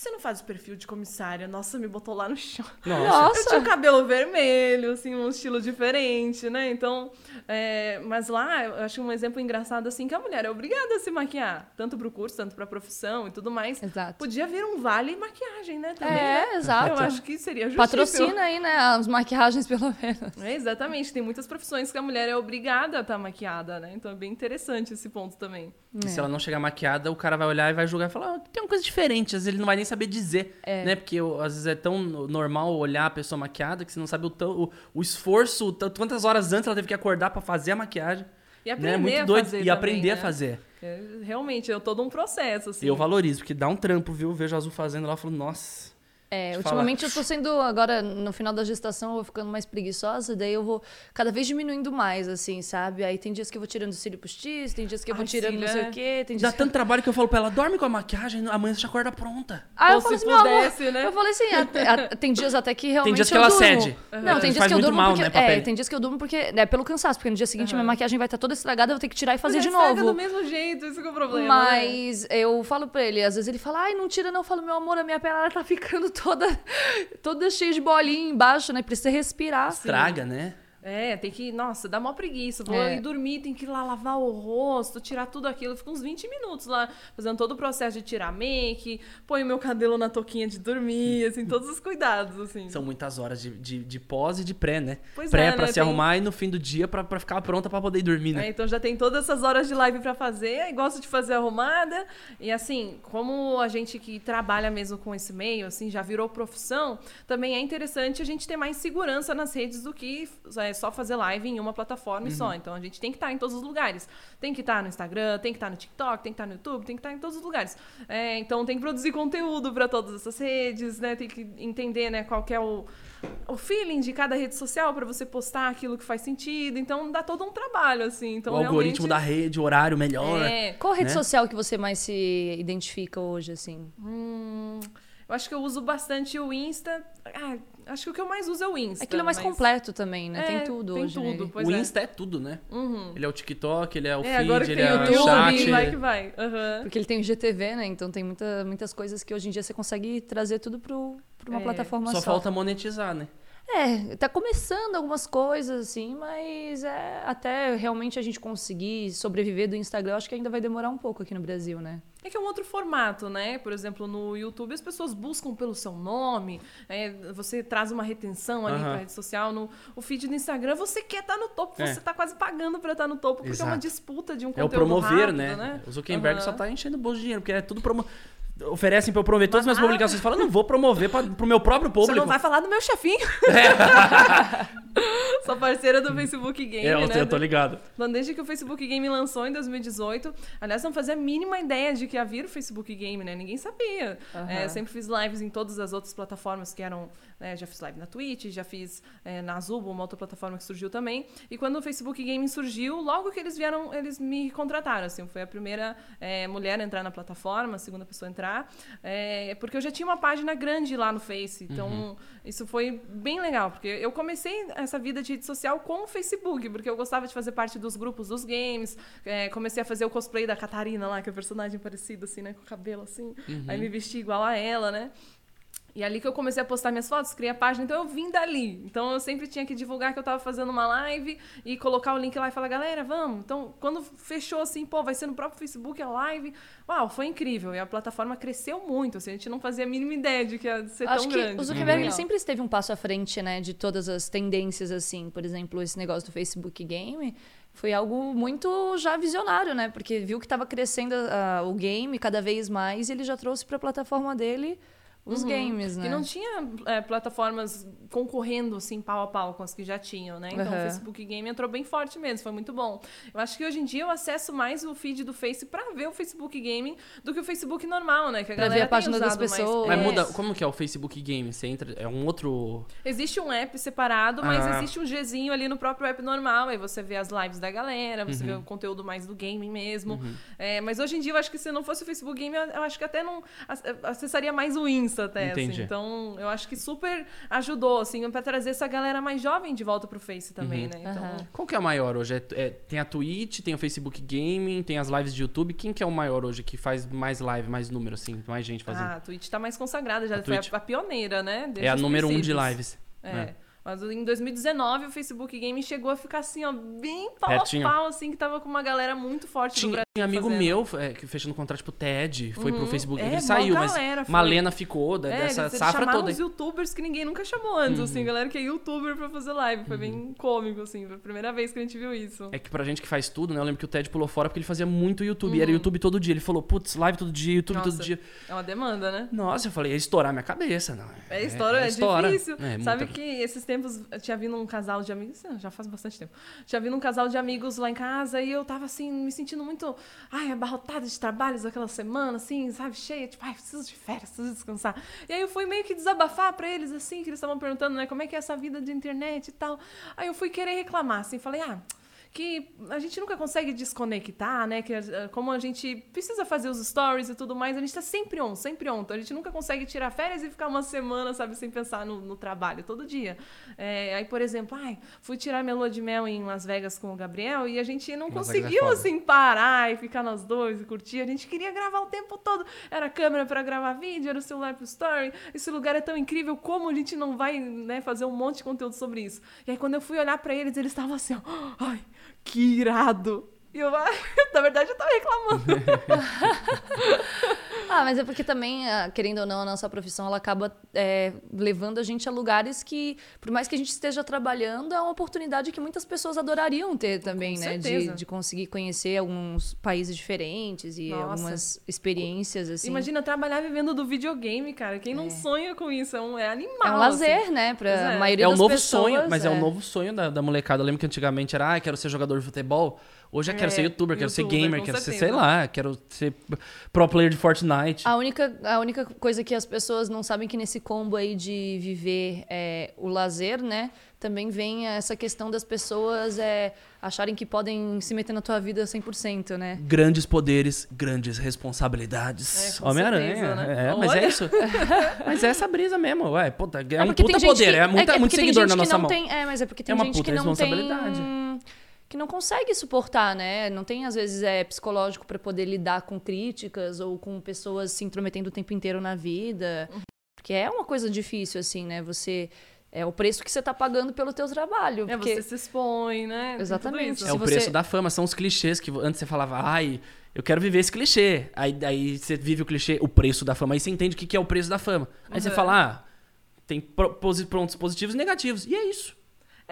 Você não faz o perfil de comissária? Nossa, me botou lá no chão. Nossa. Eu tinha o cabelo vermelho, assim, um estilo diferente, né? Então, é, mas lá eu acho um exemplo engraçado assim que a mulher é obrigada a se maquiar, tanto pro curso, tanto pra profissão e tudo mais. Exato. Podia vir um vale maquiagem, né? Também, né? É, exato. Eu acho que seria justíssimo. Patrocina aí, né? As maquiagens, pelo menos. É, exatamente. Tem muitas profissões que a mulher é obrigada a estar maquiada, né? Então é bem interessante esse ponto também. E se ela não chegar maquiada, o cara vai olhar e vai julgar e falar, "Ah, tem uma coisa diferente. Às vezes ele não vai nem saber dizer, né? Porque às vezes é tão normal olhar a pessoa maquiada que você não sabe o, tão- o, o esforço, o tanto- quantas horas antes ela teve que acordar pra fazer a maquiagem. E aprender né? Muito a doido. fazer e também, aprender a né? fazer. É, realmente, é todo um processo, assim. E eu valorizo, porque dá um trampo, viu? Eu vejo a Azul fazendo lá e falo, nossa. É, Te ultimamente eu tô sendo, agora, no final da gestação, eu vou ficando mais preguiçosa, daí eu vou cada vez diminuindo mais, assim, sabe? Aí tem dias que eu vou tirando o cílio postiço, tem dias que eu vou Ai, tirando não cílio, sei é. o quê, tem Dá dias que... tanto trabalho que eu falo pra ela, dorme com a maquiagem, amanhã você já acorda pronta. Ah, eu Ou falo assim, meu amor, pudesse, né? eu falei assim, até- a- tem dias até que realmente dias que eu ela durmo. cede. Não, tem dias que eu durmo mal, porque... né, é, tem dias que eu durmo porque... É pelo cansaço, porque no dia seguinte minha Aham. maquiagem vai estar toda estragada, eu vou ter que tirar e fazer Mas de estraga novo. do mesmo jeito, isso que é o problema. né? Mas eu falo pra ele, às vezes ele fala, ai, não tira não. Eu falo, meu amor, a minha pele ela tá ficando toda, toda cheia de bolinha embaixo, né? Precisa respirar. Estraga, né? É, tem que, nossa, dá mó preguiça. Vou É. ir dormir, tem que ir lá lavar o rosto, tirar tudo aquilo. Fica uns 20 minutos lá, fazendo todo o processo de tirar make, põe o meu cabelo na touquinha de dormir, assim, todos os cuidados, assim. São muitas horas de, de, de pós e de pré, né? Pois pré é, pra né? se Tem- arrumar e no fim do dia pra, pra ficar pronta pra poder ir dormir, né? É, então já tem todas essas horas de live pra fazer, e gosto de fazer arrumada. E assim, como a gente que trabalha mesmo com esse meio, assim, já virou profissão, também é interessante a gente ter mais segurança nas redes do que é, só fazer live em uma plataforma e Uhum. só. Então a gente tem que estar em todos os lugares. Tem que estar no Instagram, tem que estar no TikTok, tem que estar no YouTube, tem que estar em todos os lugares. É, então tem que produzir conteúdo para todas essas redes, né? Tem que entender, né, qual que é o o feeling de cada rede social para você postar aquilo que faz sentido. Então dá todo um trabalho assim. Então o algoritmo da realmente- rede, o horário melhor. é, Qual rede Né? social que você mais se identifica hoje, assim? Hum, eu acho que eu uso bastante o Insta. Ah, acho que o que eu mais uso é o Insta. Aquilo é mais mas- completo também, né? É, tem tudo tem hoje. tudo, nele. pois o é. Insta é tudo, né? Uhum. Ele é o TikTok, ele é o É, feed, ele tem é o YouTube, chat. vai que vai. Aham. Porque ele tem o GTV, né? Então tem muita, muitas coisas que hoje em dia você consegue trazer tudo pro, pra uma É, plataforma Só só. falta monetizar, né? É, tá começando algumas coisas, assim, mas é, até realmente a gente conseguir sobreviver do Instagram, eu acho que ainda vai demorar um pouco aqui no Brasil, né? É que é um outro formato, né? Por exemplo, no YouTube as pessoas buscam pelo seu nome, é, você traz uma retenção ali Aham. pra rede social. No o feed do Instagram, você quer estar no topo, É. você tá quase pagando pra estar no topo, porque é uma Exato. disputa de um É o conteúdo promover, rápido, né? O Zuckerberg Aham. só tá enchendo o bolso de dinheiro, porque é tudo promo... Oferecem pra eu promover todas as minhas Ah. publicações. Fala, não vou promover pra, pro meu próprio Você público. não vai falar do meu chefinho. Sou parceira do Facebook Game, É, eu, né? eu tô ligado. Desde que o Facebook Game lançou em 2018, aliás, não fazia a mínima ideia de que ia vir o Facebook Game, né? Ninguém sabia. Aham. É, sempre fiz lives em todas as outras plataformas que eram. Né, já fiz live na Twitch, já fiz é, na Azubo, uma outra plataforma que surgiu também. E quando o Facebook Game surgiu, logo que eles vieram, eles me contrataram. Assim, foi a primeira é, mulher a entrar na plataforma, a segunda pessoa a entrar. É, porque eu já tinha uma página grande lá no Face. Então, isso foi bem legal, porque eu comecei essa vida de rede social com o Facebook, porque eu gostava de fazer parte dos grupos dos games. é, comecei a fazer o cosplay da Catarina lá, que é personagem parecido, assim, né? Com o cabelo assim. Aí me vesti igual a ela, né? E ali que eu comecei a postar minhas fotos, criei a página, então eu vim dali. Então eu sempre tinha que divulgar que eu tava fazendo uma live e colocar o link lá e falar, galera, vamos. Então, quando fechou assim, pô, vai ser no próprio Facebook a live. Uau, foi incrível. E a plataforma cresceu muito. Assim, a gente não fazia a mínima ideia de que ia ser Acho tão que grande. o Zuckerberg ele Legal. sempre esteve um passo à frente, né, de todas as tendências, assim. Por exemplo, esse negócio do Facebook Game foi algo muito já visionário, né? Porque viu que estava crescendo ah, o game cada vez mais e ele já trouxe para a plataforma dele os games, né? E não tinha é, plataformas concorrendo assim pau a pau com as que já tinham, né? Então Aham. o Facebook Game entrou bem forte mesmo, foi muito bom. Eu acho que hoje em dia eu acesso mais o feed do Face pra ver o Facebook Gaming do que o Facebook normal, né? Que a Pra ver galera a página das pessoas. Mas É. muda, como que é o Facebook Game? Você entra, é um outro... Existe um app separado, mas Ah. existe um Gzinho ali no próprio app normal. Aí você vê as lives da galera, você Uhum. vê o conteúdo mais do gaming mesmo. É, mas hoje em dia eu acho que se não fosse o Facebook Game, eu acho que até não ac- acessaria mais o Insta até. assim. Entendi. Então eu acho que super ajudou, assim, pra trazer essa galera mais jovem de volta pro Face também, Uhum. né? Então. Aham. Qual que é a maior hoje? É- é- tem a Twitch, tem o Facebook Gaming, tem as lives de YouTube. Quem que é o maior hoje que faz mais live, mais número, assim? Mais gente fazendo? Ah, a Twitch tá mais consagrada, já A foi a, a pioneira, né? Desde é a número um de princípios. lives. É. né? Mas em 2019 o Facebook Game chegou a ficar assim, ó, bem pau Pertinho. a pau, assim, que tava com uma galera muito forte do Tinha, Brasil. tinha amigo fazendo. meu é, que fechando contrato, tipo, TED, foi pro Uhum. Facebook. É, ele saiu, mas foi. Malena ficou da- É, dessa eles safra chamaram toda. os youtubers que ninguém nunca chamou antes, Uhum. assim, galera que é youtuber pra fazer live. Foi bem cômico, assim, foi a primeira vez que a gente viu isso. É que pra gente que faz tudo, né? Eu lembro que o TED pulou fora porque ele fazia muito YouTube. Era YouTube todo dia. Ele falou, putz, live todo dia, YouTube todo Uhum. Nossa. dia. É uma demanda, né? Nossa, eu falei, ia estourar minha cabeça. Não. É história, é, estoura. difícil. É, Sabe muita- que esses tempos tinha vindo um casal de amigos, já faz bastante tempo. Tinha vindo um casal de amigos lá em casa e eu tava assim, me sentindo muito, ai, abarrotada de trabalhos aquela semana, assim, sabe, cheia, tipo, ai, preciso de férias, preciso descansar. E aí eu fui meio que desabafar pra eles, assim, que eles estavam perguntando, né, como é que é essa vida de internet e tal. Aí eu fui querer reclamar, assim, falei, ah. Que a gente nunca consegue desconectar, né? Que eh, como a gente precisa fazer os stories e tudo mais, a gente tá sempre on, sempre on. Então a gente nunca consegue tirar férias e ficar uma semana, sabe, sem pensar no, no trabalho todo dia. É, aí, por exemplo, ai, fui tirar minha lua de mel em Las Vegas com o Gabriel e a gente não Las é conseguiu, foda. assim, parar e ficar nós dois e curtir. A gente queria gravar o tempo todo. Era câmera para gravar vídeo, era o celular pro story. Esse lugar é tão incrível, como a gente não vai, né, fazer um monte de conteúdo sobre isso? E aí, quando eu fui olhar para eles, eles estavam assim, ó, ai, que irado. E eu, ai, na verdade, eu tava reclamando. Ah, mas é porque também, ah, querendo ou não, a nossa profissão ela acaba é, levando a gente a lugares que, por mais que a gente esteja trabalhando, é uma oportunidade que muitas pessoas adorariam ter também, Com né? De, de conseguir conhecer alguns países diferentes e Nossa. algumas experiências, assim. Imagina trabalhar vivendo do videogame, cara. Quem não sonha com isso? É, um, é animal. é um assim. lazer, né? Pra Pois é. maioria É o das novo pessoas, sonho, mas é. o é. novo sonho da, da molecada. Eu lembro que antigamente era, ah, quero ser jogador de futebol. Hoje eu quero É, ser youtuber, quero ser gamer, quero ser, sei certeza. lá, quero ser pro player de Fortnite. A única, a única coisa que as pessoas não sabem que nesse combo aí de viver é, o lazer, né? Também vem essa questão das pessoas é, acharem que podem se meter na tua vida 100%, né? Grandes poderes, grandes responsabilidades. É, Homem-Aranha. certeza, né? É, mas é isso. mas é essa brisa mesmo, ué. Puta, é, um porque puta poder, que- é, muita, é muito seguidor na nossa mão. Tem, é, mas é porque tem É uma gente puta que não tem responsabilidade. Que não consegue suportar, né? Não tem às vezes é psicológico pra poder lidar com críticas ou com pessoas se intrometendo o tempo inteiro na vida, porque é uma coisa difícil assim, né? Você é o preço que você tá pagando pelo teu trabalho, É, porque você se expõe, né? Exatamente. isso. É Se o você- preço da fama, são os clichês que antes você falava, ai, eu quero viver esse clichê. Aí, aí você vive o clichê, o preço da fama, aí você entende o que que é o preço da fama. Aí você Uhum. fala, ah, tem pro- posi- pontos positivos e negativos. E é isso.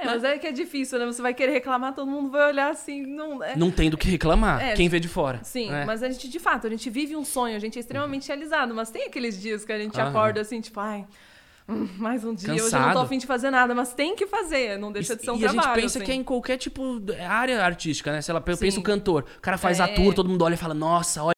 É, mas é que é difícil, né? Você vai querer reclamar, todo mundo vai olhar assim. Não, é... Não tem do que reclamar. É, Quem vê de fora. Sim, né? mas a gente, de fato, a gente vive um sonho, a gente é extremamente realizado, mas tem aqueles dias que a gente Aham. acorda assim, tipo, ai, hum, mais um dia, hoje eu não Cansado. tô afim de fazer nada, mas tem que fazer, não deixa de ser um e a trabalho. gente pensa assim. que é em qualquer tipo de área artística, né? Sei lá, eu penso Sim. o cantor. O cara faz É. a tour, todo mundo olha e fala, nossa, olha,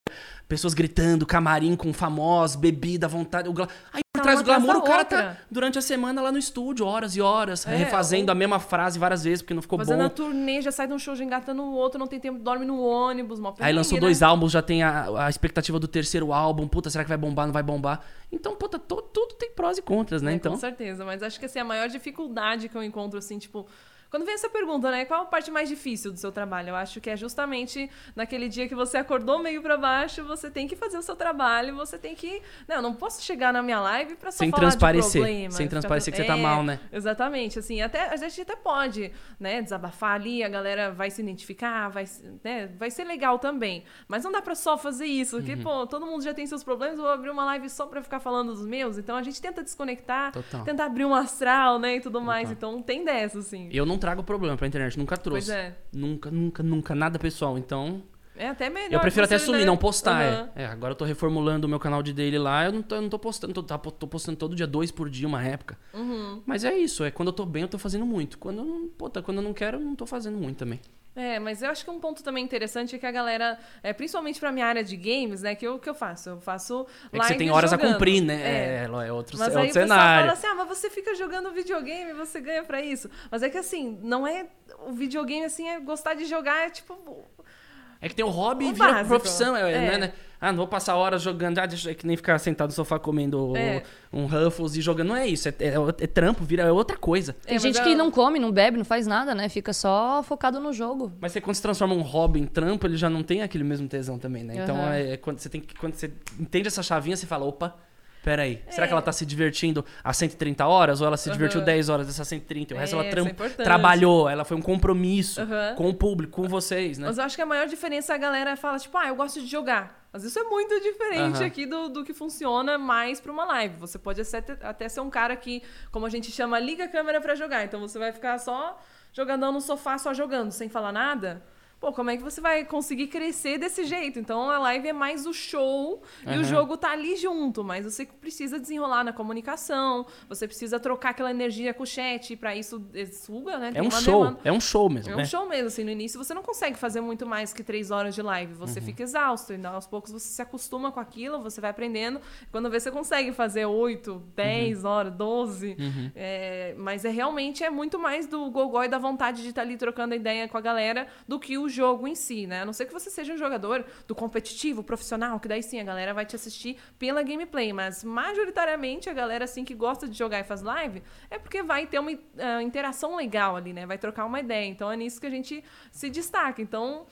pessoas gritando, camarim com famosos, bebida, vontade. O gla... Aí por trás do glamour, o cara tá outra. durante a semana lá no estúdio, horas e horas, É, refazendo ou- a mesma frase várias vezes, porque não ficou Fazendo bom. a turnê, já sai de um show, já engata no outro, não tem tempo, dorme no ônibus, mó Aí lançou né? dois álbuns, já tem a, a expectativa do terceiro álbum. Puta, será que vai bombar, não vai bombar? Então, puta, to- tudo tem prós e contras, né? É, então, Com certeza, mas acho que assim, a maior dificuldade que eu encontro, assim, tipo. Quando vem essa pergunta, né? Qual a parte mais difícil do seu trabalho? Eu acho que é justamente naquele dia que você acordou meio pra baixo, você tem que fazer o seu trabalho, você tem que. Não, eu não posso chegar na minha live pra só Sem falar transparecer, de problema. sem transparecer que você tá É, mal, né? Exatamente, assim, até a gente até pode, né, desabafar ali, a galera vai se identificar, vai, né, vai ser legal também. Mas não dá pra só fazer isso, porque, Uhum. pô, todo mundo já tem seus problemas, eu vou abrir uma live só pra ficar falando dos meus, então a gente tenta desconectar, Total. tentar abrir um astral, né, e tudo mais, então tem dessa, assim. eu não trago problema pra internet, nunca trouxe. Pois é. Nunca, nunca, nunca, nada pessoal. Então, É até melhor. eu prefiro até sumir, né? não postar. é. Aham. É, agora eu tô reformulando o meu canal de daily lá, eu não tô, eu não tô postando, tô, tá- tô postando todo dia, dois por dia, uma época. Uhum. Mas é isso, é quando eu tô bem, eu tô fazendo muito. Quando eu não, puta, quando eu não quero, eu não tô fazendo muito também. É, mas eu acho que um ponto também interessante é que a galera, é, principalmente pra minha área de games, né, que eu, que eu faço? Eu faço É que você tem horas jogando. a cumprir, né? É. É, é outro, Mas é aí outro cenário. fala assim, ah, mas você fica jogando videogame, você ganha pra isso. Mas é que assim, não é... O videogame, assim, é gostar de jogar, é tipo... É que tem o hobby O e vira básico. profissão, é, É. né, né? Ah, não vou passar horas jogando, ah, deixa, é que nem ficar sentado no sofá comendo É. um Ruffles e jogando. Não é isso, é, é, é trampo, vira é outra coisa. tem É, mas gente eu- que não come, não bebe, não faz nada, né? Fica só focado no jogo. Mas você, quando se transforma um hobby em trampo, ele já não tem aquele mesmo tesão também, né? Então, Aham. é, é quando você tem que, quando você entende essa chavinha, você fala, opa, peraí, será É. que ela tá se divertindo a 130 horas ou ela se divertiu Aham. 10 horas dessas 130? O resto É, ela tram- é importante. trabalhou, ela foi um compromisso Aham. com o público, com vocês, né? Mas eu acho que a maior diferença é a galera fala, tipo, ah, eu gosto de jogar. Mas isso é muito diferente Aham. aqui do, do que funciona mais pra uma live. Você pode até, até ser um cara que, como a gente chama, liga a câmera pra jogar. Então você vai ficar só jogadão no sofá, só jogando, sem falar nada. Pô, como é que você vai conseguir crescer desse jeito? Então a live é mais o show e Aham. o jogo tá ali junto, mas você precisa desenrolar na comunicação, você precisa trocar aquela energia com o chat, e pra isso eh, suga, né? É Tem um uma show, demanda. é um show mesmo, É um né? show mesmo, assim, no início você não consegue fazer muito mais que três horas de live, você Uhum. fica exausto, e aos poucos você se acostuma com aquilo, você vai aprendendo, quando vê você consegue fazer oito, dez Uhum. horas, doze, é, mas é realmente é muito mais do gogó e da vontade de estar ali trocando ideia com a galera do que o jogo em si, né? A não ser que você seja um jogador do competitivo, profissional, que daí sim a galera vai te assistir pela gameplay, mas majoritariamente a galera assim que gosta de jogar e faz live é porque vai ter uma ah, interação legal ali, né? Vai trocar uma ideia. Então é nisso que a gente se destaca. Então,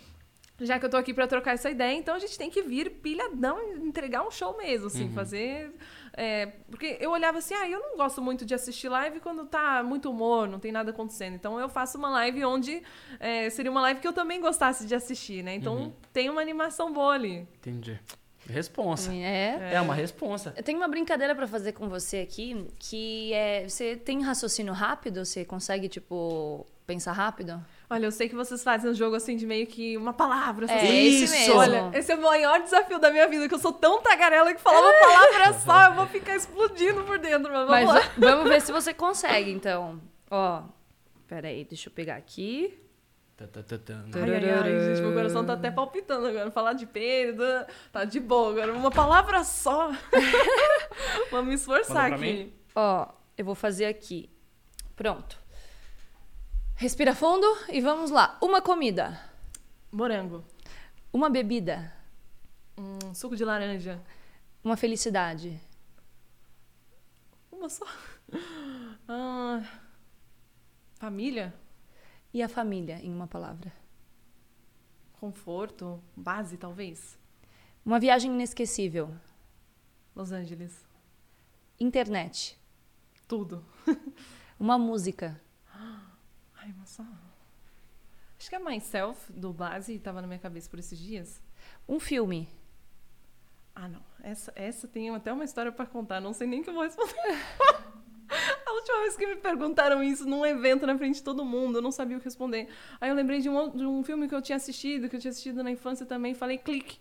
já que eu tô aqui pra trocar essa ideia, então a gente tem que vir pilhadão e entregar um show mesmo, assim, fazer. É, porque eu olhava assim, ah, eu não gosto muito de assistir live quando tá muito humor, não tem nada acontecendo. Então eu faço uma live onde é, seria uma live que eu também gostasse de assistir, né? Então tem uma animação boa ali. Entendi. Responsa. É. É, uma responsa. Eu tenho uma brincadeira pra fazer com você aqui, que é. Você tem raciocínio rápido? Você consegue, tipo, pensar rápido? Olha, eu sei que vocês fazem um jogo assim de meio que uma palavra. essas É, esse Isso! mesmo. Olha, esse é o maior desafio da minha vida, que eu sou tão tagarela que falar uma palavra só, eu vou ficar explodindo por dentro, mas vamos Mas lá. va- vamos ver se você consegue, então. Ó, peraí, deixa eu pegar aqui. Tá, tá, tá. Ai, ai, ai, gente, meu coração tá até palpitando agora. Falar de peido, tá de boa. Agora, uma palavra só. Vamos me esforçar aqui. mim? Ó, eu vou fazer aqui. Pronto. Respira fundo e vamos lá. Uma comida. Morango. Uma bebida. Um suco de laranja. Uma felicidade. Uma só. Ah, família. E a família, em uma palavra. Conforto. Base, talvez. Uma viagem inesquecível. Los Angeles. Internet. Tudo. Uma música. Ai, mas só. Acho que é Myself, do Base, tava na minha cabeça por esses dias. Um filme. Ah, não. Essa, essa tem até uma história pra contar. Não sei nem que eu vou responder. A última vez que me perguntaram isso num evento na frente de todo mundo, eu não sabia o que responder. Aí eu lembrei de um, de um filme que eu tinha assistido, que eu tinha assistido na infância também, falei clique.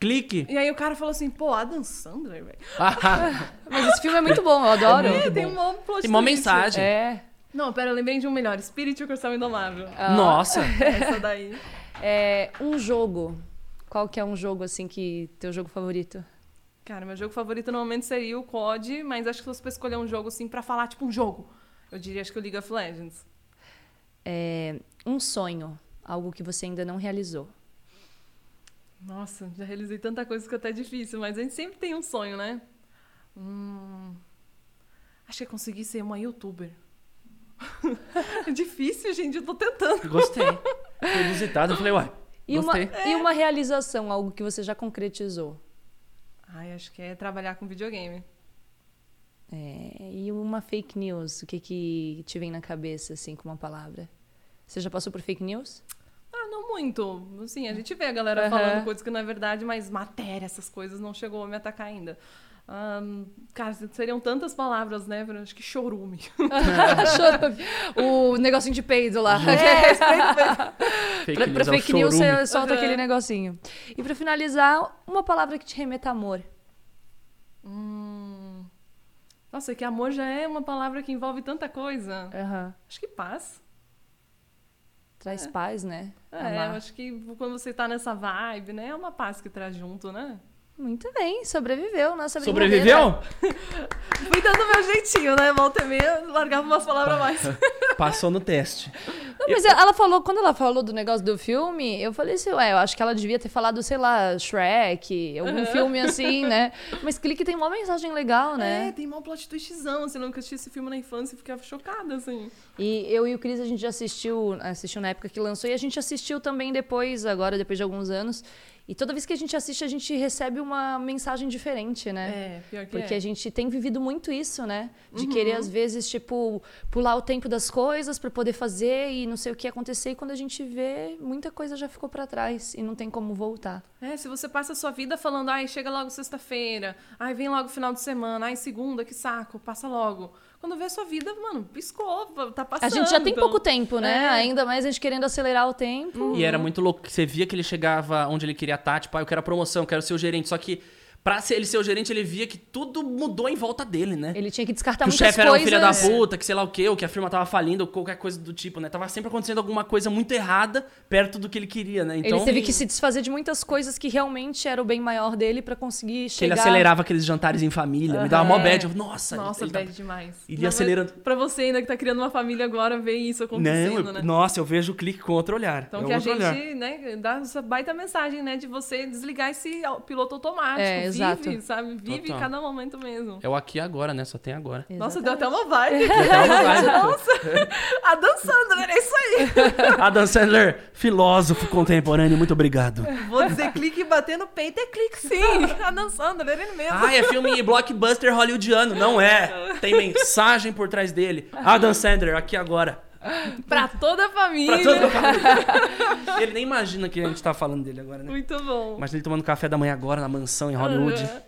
Clique. E aí o cara falou assim, pô, Adam Sandler, velho. Mas esse filme é muito bom, eu adoro. É, tem uma plot Tem uma mensagem. É. Não, pera, eu lembrei de um melhor. Spirit e o Coração Indomável. Nossa. Essa daí. É um jogo. Qual que é um jogo, assim, que... Teu jogo favorito? Cara, meu jogo favorito no momento seria o COD, mas acho que se fosse pra escolher um jogo assim pra falar, tipo, um jogo, eu diria acho que o League of Legends. É um sonho. Algo que você ainda não realizou. Nossa, já realizei tanta coisa que até é difícil, mas a gente sempre tem um sonho, né? Hum, acho que é conseguir ser uma youtuber. é difícil, gente, eu tô tentando. Gostei. Foi inusitado. Eu falei, uai. E uma, Gostei. e uma realização, algo que você já concretizou. Ai, acho que é trabalhar com videogame. É, e uma fake news, o que que te vem na cabeça, assim, com uma palavra? Você já passou por fake news? Ah, não muito. Assim, a gente vê a galera Aham. falando coisas que não é verdade, mas matéria, essas coisas não chegou a me atacar ainda. Ahn, cara, seriam tantas palavras, né? Bruno? Acho que chorume. Chorume. o negocinho de peido lá. Fake pra, pra é fake news, chorume. você solta Aham. aquele negocinho. E pra finalizar, uma palavra que te remeta a amor. Hum. Nossa, que amor já é uma palavra que envolve tanta coisa. Aham. Acho que paz. Traz paz, né? É, Amar. eu acho que quando você tá nessa vibe, né? É uma paz que traz junto, né? Muito bem, sobreviveu nossa brincadeira. Sobreviveu? Fui dando meu jeitinho, né? Volta e meia, largava umas palavras a mais. Passou no teste. Não, mas ela falou, quando ela falou do negócio do filme, eu falei assim, ué, eu acho que ela devia ter falado, sei lá, Shrek, algum filme assim, né? Mas clique tem uma mensagem legal, É, né? tem uma plot twistzão, assim, eu nunca assisti esse filme na infância e ficava chocada, assim. E eu e o Cris, a gente já assistiu, assistiu na época que lançou, e a gente assistiu também depois, agora, depois de alguns anos. E toda vez que a gente assiste, a gente recebe uma mensagem diferente, né? É, pior que Porque é. a gente tem vivido muito isso, né? De Uhum. querer, às vezes, tipo, pular o tempo das coisas pra poder fazer e não sei o que acontecer. E quando a gente vê, muita coisa já ficou pra trás e não tem como voltar. É, se você passa a sua vida falando, ai, chega logo sexta-feira, ai, vem logo final de semana, ai, segunda, que saco, passa logo. Quando vê a sua vida, mano, piscou, tá passando. A gente já tem então- pouco tempo, né? É. Ainda mais a gente querendo acelerar o tempo. E era muito louco, que você via que ele chegava onde ele queria estar, tipo, ah, eu quero a promoção, eu quero ser o gerente. Só que pra ser, ele ser o gerente, ele via que tudo mudou em volta dele, né? Ele tinha que descartar que o muitas chefe era um coisas. filho da puta, que sei lá o quê, ou que a firma tava falindo, ou qualquer coisa do tipo, né? Tava sempre acontecendo alguma coisa muito errada perto do que ele queria, né? Então, Ele teve que se desfazer de muitas coisas que realmente era o bem maior dele pra conseguir que ele chegar. acelerava aqueles jantares em família, me dava mó bad. Eu, nossa, Nossa, ele tá- bad demais. ele Não, ia mas acelerando. Pra você ainda que tá criando uma família agora, ver isso acontecendo, Não, eu- né? nossa, eu vejo o clique com outro olhar. Então é que a gente, olhar. né, dá essa baita mensagem, né, de você desligar esse piloto automático. É, vive, exato. sabe? Vive Total. cada momento mesmo. É o aqui e agora, né? Só tem agora. Nossa, deu até uma vibe. Nossa. a dançando, né? É isso aí. Adam Sandler, filósofo contemporâneo, muito obrigado. Vou dizer clique e bater no peito é clique sim. A dançando, era ele mesmo. Ah, é filme blockbuster hollywoodiano. Não é. Tem mensagem por trás dele. Adam Sandler, aqui agora. Pra toda a família. Pra toda a família. Ele nem imagina que a gente tá falando dele agora, né? Muito bom. Imagina ele tomando café da manhã agora na mansão em Hollywood. Aham.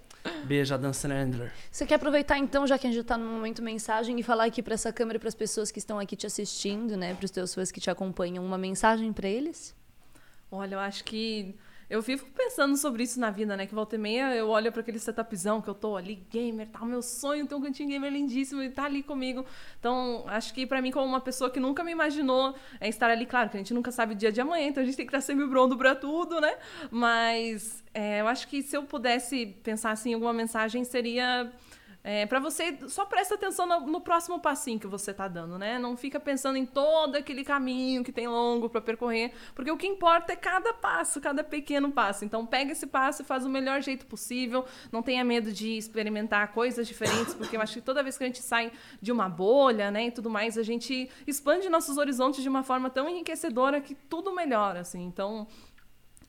Beijo, Adam Sandler. Você quer aproveitar então, já que a gente tá no momento mensagem, e falar aqui pra essa câmera e pras pessoas que estão aqui te assistindo, né? Pros teus fãs que te acompanham, uma mensagem pra eles? Olha, eu acho que eu vivo pensando sobre isso na vida, né? Que volta e meia eu olho para aquele setupzão que eu tô ali, gamer, tá? Meu sonho ter um cantinho gamer lindíssimo e tá ali comigo. Então, acho que para mim, como uma pessoa que nunca me imaginou é estar ali, claro, que a gente nunca sabe o dia de amanhã, então a gente tem que estar sempre pronto pra tudo, né? Mas é, eu acho que se eu pudesse pensar assim alguma mensagem, seria. É, para você, só presta atenção no, no próximo passinho que você tá dando, né? Não fica pensando em todo aquele caminho que tem longo para percorrer, porque o que importa é cada passo, cada pequeno passo. Então pega esse passo e faz o melhor jeito possível. Não tenha medo de experimentar coisas diferentes, porque eu acho que toda vez que a gente sai de uma bolha, né, e tudo mais, a gente expande nossos horizontes de uma forma tão enriquecedora que tudo melhora, assim. Então,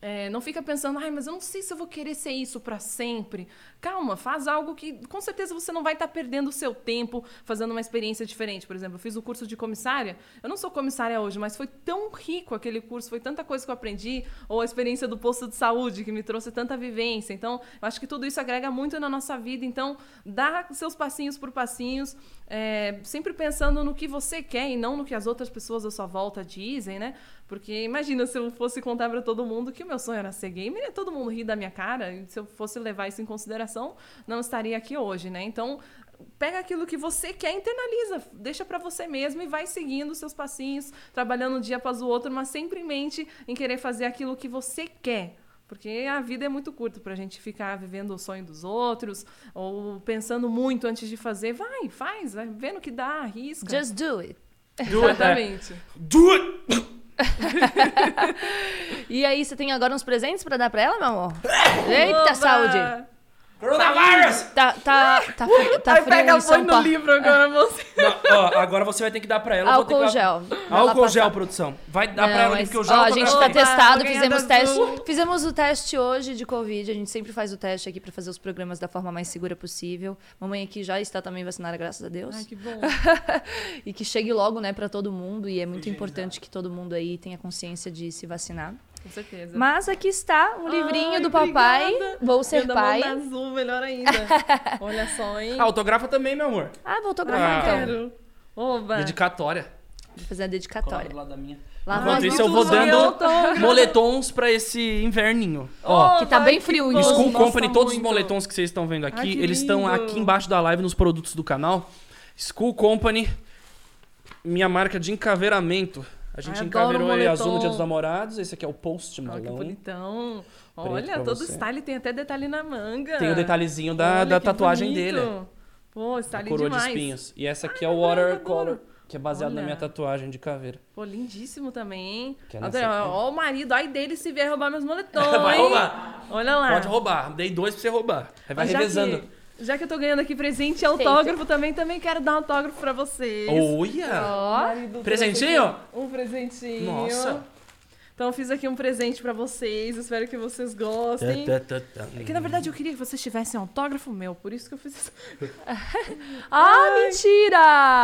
é, não fica pensando, ai, mas eu não sei se eu vou querer ser isso para sempre. Calma, faz algo que com certeza você não vai estar perdendo o seu tempo fazendo uma experiência diferente. Por exemplo, eu fiz o curso de comissária. Eu não sou comissária hoje, mas foi tão rico aquele curso, foi tanta coisa que eu aprendi. Ou a experiência do posto de saúde, que me trouxe tanta vivência. Então, eu acho que tudo isso agrega muito na nossa vida. Então, dá seus passinhos por passinhos, é, sempre pensando no que você quer e não no que as outras pessoas à sua volta dizem, né? Porque imagina se eu fosse contar para todo mundo que o meu sonho era ser gamer, ia todo mundo rir da minha cara, e se eu fosse levar isso em consideração, não estaria aqui hoje, né? Então, pega aquilo que você quer, internaliza, deixa para você mesmo e vai seguindo os seus passinhos, trabalhando um dia após o outro, mas sempre em mente em querer fazer aquilo que você quer. Porque a vida é muito curta pra gente ficar vivendo o sonho dos outros ou pensando muito antes de fazer. Vai, faz, vai vendo que dá, arrisca. Just do it. Do it, Exatamente. Do it! E aí, você tem agora uns presentes pra dar pra ela, meu amor? Eita, Oba! saúde! Coronavirus! Tá, tá, tá, fri- tá Aí frio pega em põe São no Paulo. livro agora, moça. Não, ó, agora você vai ter que dar pra ela. eu vou ter Álcool que- gel. Vai lá Álcool gel, passar. produção. Vai dar Não, pra ela mas, porque eu ó, já a gente tá testado, vou ganhar fizemos teste, fizemos o teste hoje de Covid. A gente sempre faz o teste aqui pra fazer os programas da forma mais segura possível. Mamãe aqui já está também vacinada, graças a Deus. Ai, que bom. e que chegue logo, né, pra todo mundo. E é muito importante que todo mundo aí tenha consciência de se vacinar. Com certeza. Mas aqui está um livrinho Ai, do papai. obrigada. Vou ser Ainda pai. manda azul, melhor ainda. Olha só, hein? Ah, autografa também, meu amor. Ah, vou Ah. autografar então. Quero. Oba. Dedicatória. Vou fazer a dedicatória. lado da minha. Lá Enquanto isso, eu vou dando moletons pra esse inverninho. Ó, Que tá bem frio bom. isso. School Nossa, Company, todos os muito. moletons que vocês estão vendo aqui, Ai, eles estão aqui embaixo da live nos produtos do canal. School Company, minha marca de encaveiramento. A gente Ai, encaveirou aí azul no. Dia dos Namorados. Esse aqui é o Post Olha que Malone. bonitão. Olha, todo você. style tem até detalhe na manga. Tem o detalhezinho da, Olha da tatuagem bonito. dele. Pô, A style coroa demais. de espinhos. E essa aqui é Ai, o adoro, Watercolor, que é baseado na Olha. minha tatuagem de caveira. Pô, lindíssimo também, hein? É aqui. ó, o marido, ai dele se vier roubar meus moletons, Vai roubar. Olha lá. Pode roubar. Dei dois pra você roubar. Aí vai Mas revezando. Já que eu tô ganhando aqui presente e autógrafo também, também quero dar um autógrafo pra vocês. Olha! Presentinho? Um presentinho. Nossa. Então eu fiz aqui um presente pra vocês, espero que vocês gostem. Tá, tá, tá, tá. É que na verdade eu queria que vocês tivessem autógrafo meu, por isso que eu fiz isso. Ah, mentira!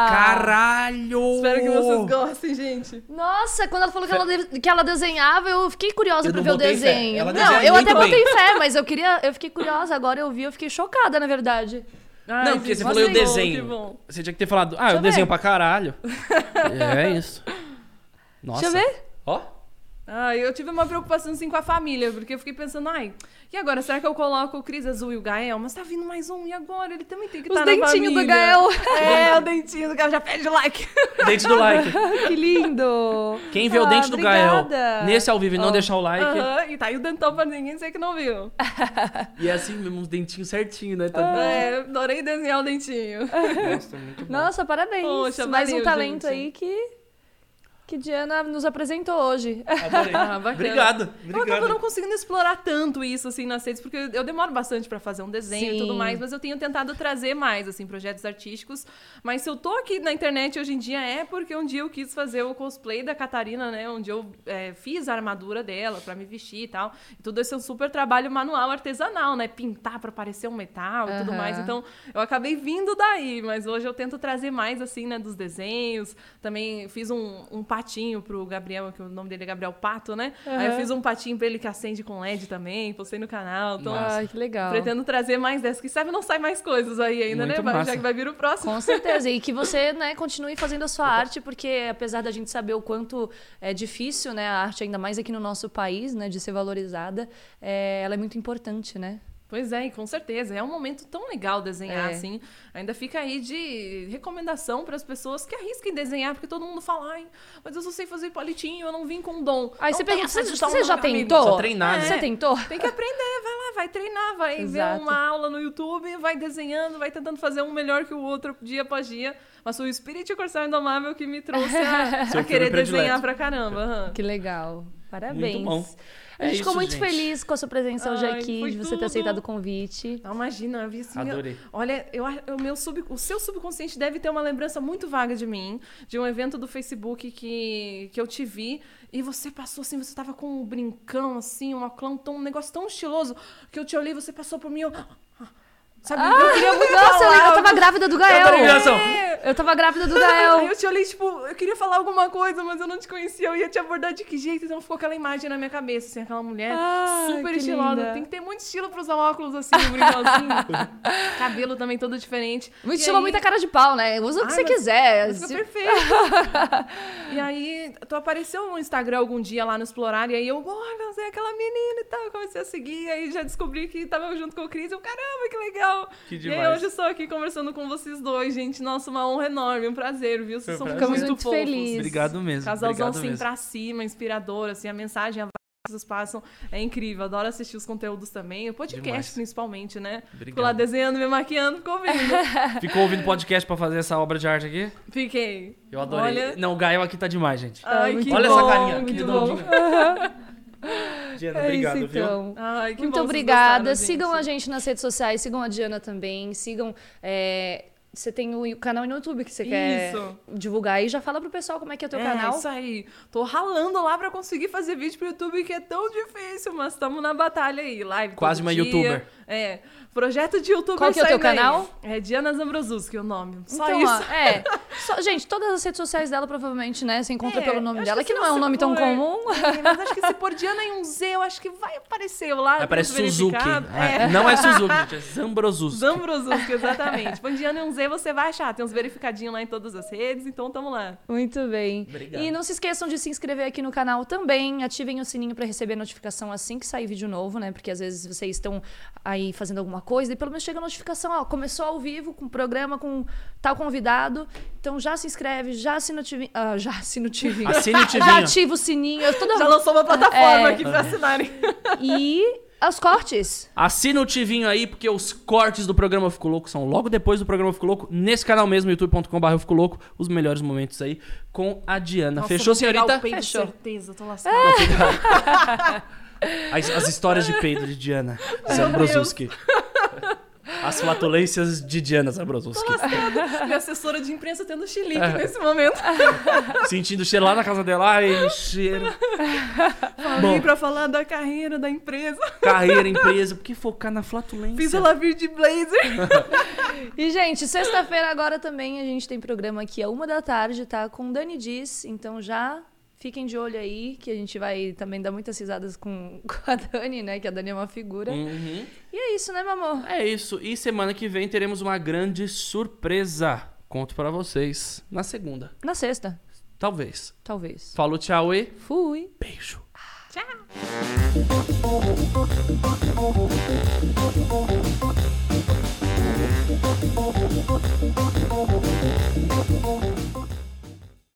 Caralho! Espero que vocês gostem, gente. Nossa, quando ela falou que ela, de- que ela desenhava, eu fiquei curiosa Eu pra ver o desenho. Ela não, eu até bem. botei fé, mas eu queria. Eu fiquei curiosa, agora eu vi, eu fiquei chocada, na verdade. Ai, Não, porque você falou eu desenho. Você tinha que ter falado, ah, Deixa eu eu desenho ver. pra caralho. é isso. Nossa. Deixa eu ver. Ó. Ah, eu tive uma preocupação assim com a família, porque eu fiquei pensando, ai, e agora? Será que eu coloco o Cris Azul e o Gael? Mas tá vindo mais um, e agora? Ele também tem que Os estar na dentinhos do família. Gael. É, o dentinho do Gael já pede like. Dente do like. que lindo! Quem vê o Ah, dente do obrigada. Gael nesse ao vivo e não Ó. deixar o like. Aham, e tá aí o dentão pra ninguém dizer que não viu. E é assim mesmo, uns dentinhos certinhos, né? Tá... É, adorei desenhar o dentinho. Nossa, muito bom. Nossa, parabéns. Poxa, Mais um valeu, talento gente. aí que, que Diana nos apresentou hoje. Adorei. Ah, bacana. Obrigado. Eu acabo não conseguindo explorar tanto isso, assim, nas redes, porque eu demoro bastante pra fazer um desenho e tudo Sim. mais, mas eu tenho tentado trazer mais, assim, projetos artísticos. Mas se eu tô aqui na internet hoje em dia é porque um dia eu quis fazer o cosplay da Catarina, né? Onde eu é, fiz a armadura dela pra me vestir e tal. E tudo esse é um super trabalho manual, artesanal, né? Pintar pra parecer um metal e tudo Aham. mais. Então, eu acabei vindo daí, mas hoje eu tento trazer mais, assim, né, dos desenhos. Também fiz um, um patinho pro Gabriel, que o nome dele é Gabriel Pato, né? Aí eu fiz um patinho pra ele que acende com LED também, postei no canal. Então. Ai, que legal. pretendo trazer mais dessas. Que sabe não sai mais coisas aí ainda, Muito né? Massa. Já que vai vir o próximo. Com certeza. E que você, né, continue fazendo a sua arte, porque apesar da gente saber o quanto é difícil, né, a arte, ainda mais aqui no nosso país, né, de ser valorizada, é, ela é muito importante, né? Pois é, e com certeza. É um momento tão legal desenhar, É. assim. Ainda fica aí de recomendação para as pessoas que arrisquem desenhar, porque todo mundo fala, ai, mas eu só sei fazer palitinho, eu não vim com dom. Aí Não você pergunta, você, você já tentou? Só treinar, né? Você tentou? Tem que aprender, vai lá, vai treinar, vai ver Exato. uma aula no YouTube, vai desenhando, vai tentando fazer um melhor que o outro dia após dia. Mas foi o espírito corsário indomável que me trouxe a, a querer filme predileto. desenhar pra caramba. aham. Que legal. Parabéns. Muito bom. A gente É ficou muito gente. feliz com a sua presença hoje Ai, aqui, de você tudo. ter aceitado o convite. Não, imagina, eu vi assim. eu- Adorei. olha, eu, o, meu sub, o seu subconsciente deve ter uma lembrança muito vaga de mim, de um evento do Facebook que, que eu te vi. E você passou assim, você tava com um brincão, assim, uma clã, tão, um negócio tão estiloso, que eu te olhei, você passou por mim, eu. Sabe, eu queria muito Nossa, eu, falar, eu tava grávida do Gael. reação. Eu tava grávida do Aí Gael. eu te olhei, tipo, eu queria falar alguma coisa, mas eu não te conhecia. Eu ia te abordar de que jeito? Então ficou aquela imagem na minha cabeça, assim, aquela mulher Ah, super estilosa. linda. Tem que ter muito estilo pra usar óculos assim, um. Cabelo também todo diferente. Muito estilo, aí- muita cara de pau, né? Usa o que Ai, você mas- quiser. Mas ficou Se- perfeito. e aí, tu apareceu no Instagram algum dia lá no Explorar, e aí eu, olha, é aquela menina e tal. Eu comecei a seguir, aí já descobri que tava junto com o Cris. Eu, caramba, que legal. Que E aí demais. hoje eu estou aqui conversando com vocês dois, gente. Nossa, uma honra enorme, um prazer, viu? Vocês são prazer. muito, Ficamos muito fofos. felizes. Obrigado mesmo. Casalzão Obrigado assim mesmo. pra cima, inspirador, assim, a mensagem, a que vocês passam é incrível. Adoro assistir os conteúdos também, o podcast Demais. principalmente, né? Fico Obrigado. lá desenhando, me maquiando, ficou ouvindo. Ficou ouvindo podcast pra fazer essa obra de arte aqui? Fiquei. Eu adorei. Olha, Não, o Gael aqui tá demais, gente. ai, que Olha bom, essa carinha, que. Diana, É obrigado, isso, viu? então. Ai, que Muito obrigada. gostaram, sigam gente. a gente nas redes sociais, sigam a Diana também, sigam. é, Você tem o canal no YouTube que você quer Isso. divulgar aí. Já fala pro pessoal como é que é o teu é, canal. isso aí. Tô ralando lá pra conseguir fazer vídeo pro YouTube, que é tão difícil, mas estamos na batalha aí. Live Quase todo uma dia. youtuber. É. Projeto de youtuber Qual que é o teu canal? É Diana Zambrosuski o nome. Só então, isso. ó, é. Só- gente, todas as redes sociais dela, provavelmente, né? Você encontra É, pelo nome dela, que, se não é um nome tão for- comum. É, mas acho que se por Diana em um Z, eu acho que vai aparecer lá. Aparece Suzuki. verificado. É, É. Não é Suzuki, gente. É Zambrosuski. Zambrosuski, exatamente. Põe Diana em um Z, você vai achar. Tem uns verificadinhos lá em todas as redes, então tamo lá. Muito bem. Obrigado. E não se esqueçam de se inscrever aqui no canal também. Ativem o sininho para receber notificação assim que sair vídeo novo, né? Porque às vezes vocês estão aí fazendo alguma coisa e pelo menos chega a notificação, ó, começou ao vivo com o programa com tal convidado. Então já se inscreve, já assina o tivinho. Ah, já assina o tivinho. Assine o Já ativa o sininho. Eu toda... Já lançou uma plataforma É. aqui pra assinarem. E os cortes. Assina o tivinho aí, porque os cortes do programa Eu Fico Louco são logo depois do programa Eu Fico Louco, nesse canal mesmo, youtube.com.br Eu Fico Louco, os melhores momentos aí com a Diana. Nossa, Fechou, senhorita? Fechou. certeza, tô lascada. As, as histórias de peido de Diana Zambrosuski. As flatulências de Diana Zabrosuski. Minha assessora de imprensa tendo chilique É. nesse momento. Sentindo cheiro lá na casa dela. Ai, cheiro. Vim pra falar da carreira da empresa. Carreira, empresa. Por que focar na flatulência? Fiz ela vir de blazer. E, gente, sexta-feira agora também a gente tem programa aqui a uma da tarde, tá? Com Dani Diz. Então já fiquem de olho aí, que a gente vai também dar muitas risadas com, com a Dani, né? Que a Dani é uma figura. Uhum. E é isso, né, meu amor? É isso. E semana que vem teremos uma grande surpresa. Conto pra vocês na segunda. Na sexta, Talvez. talvez. Falou, tchau e Fui. beijo. Tchau.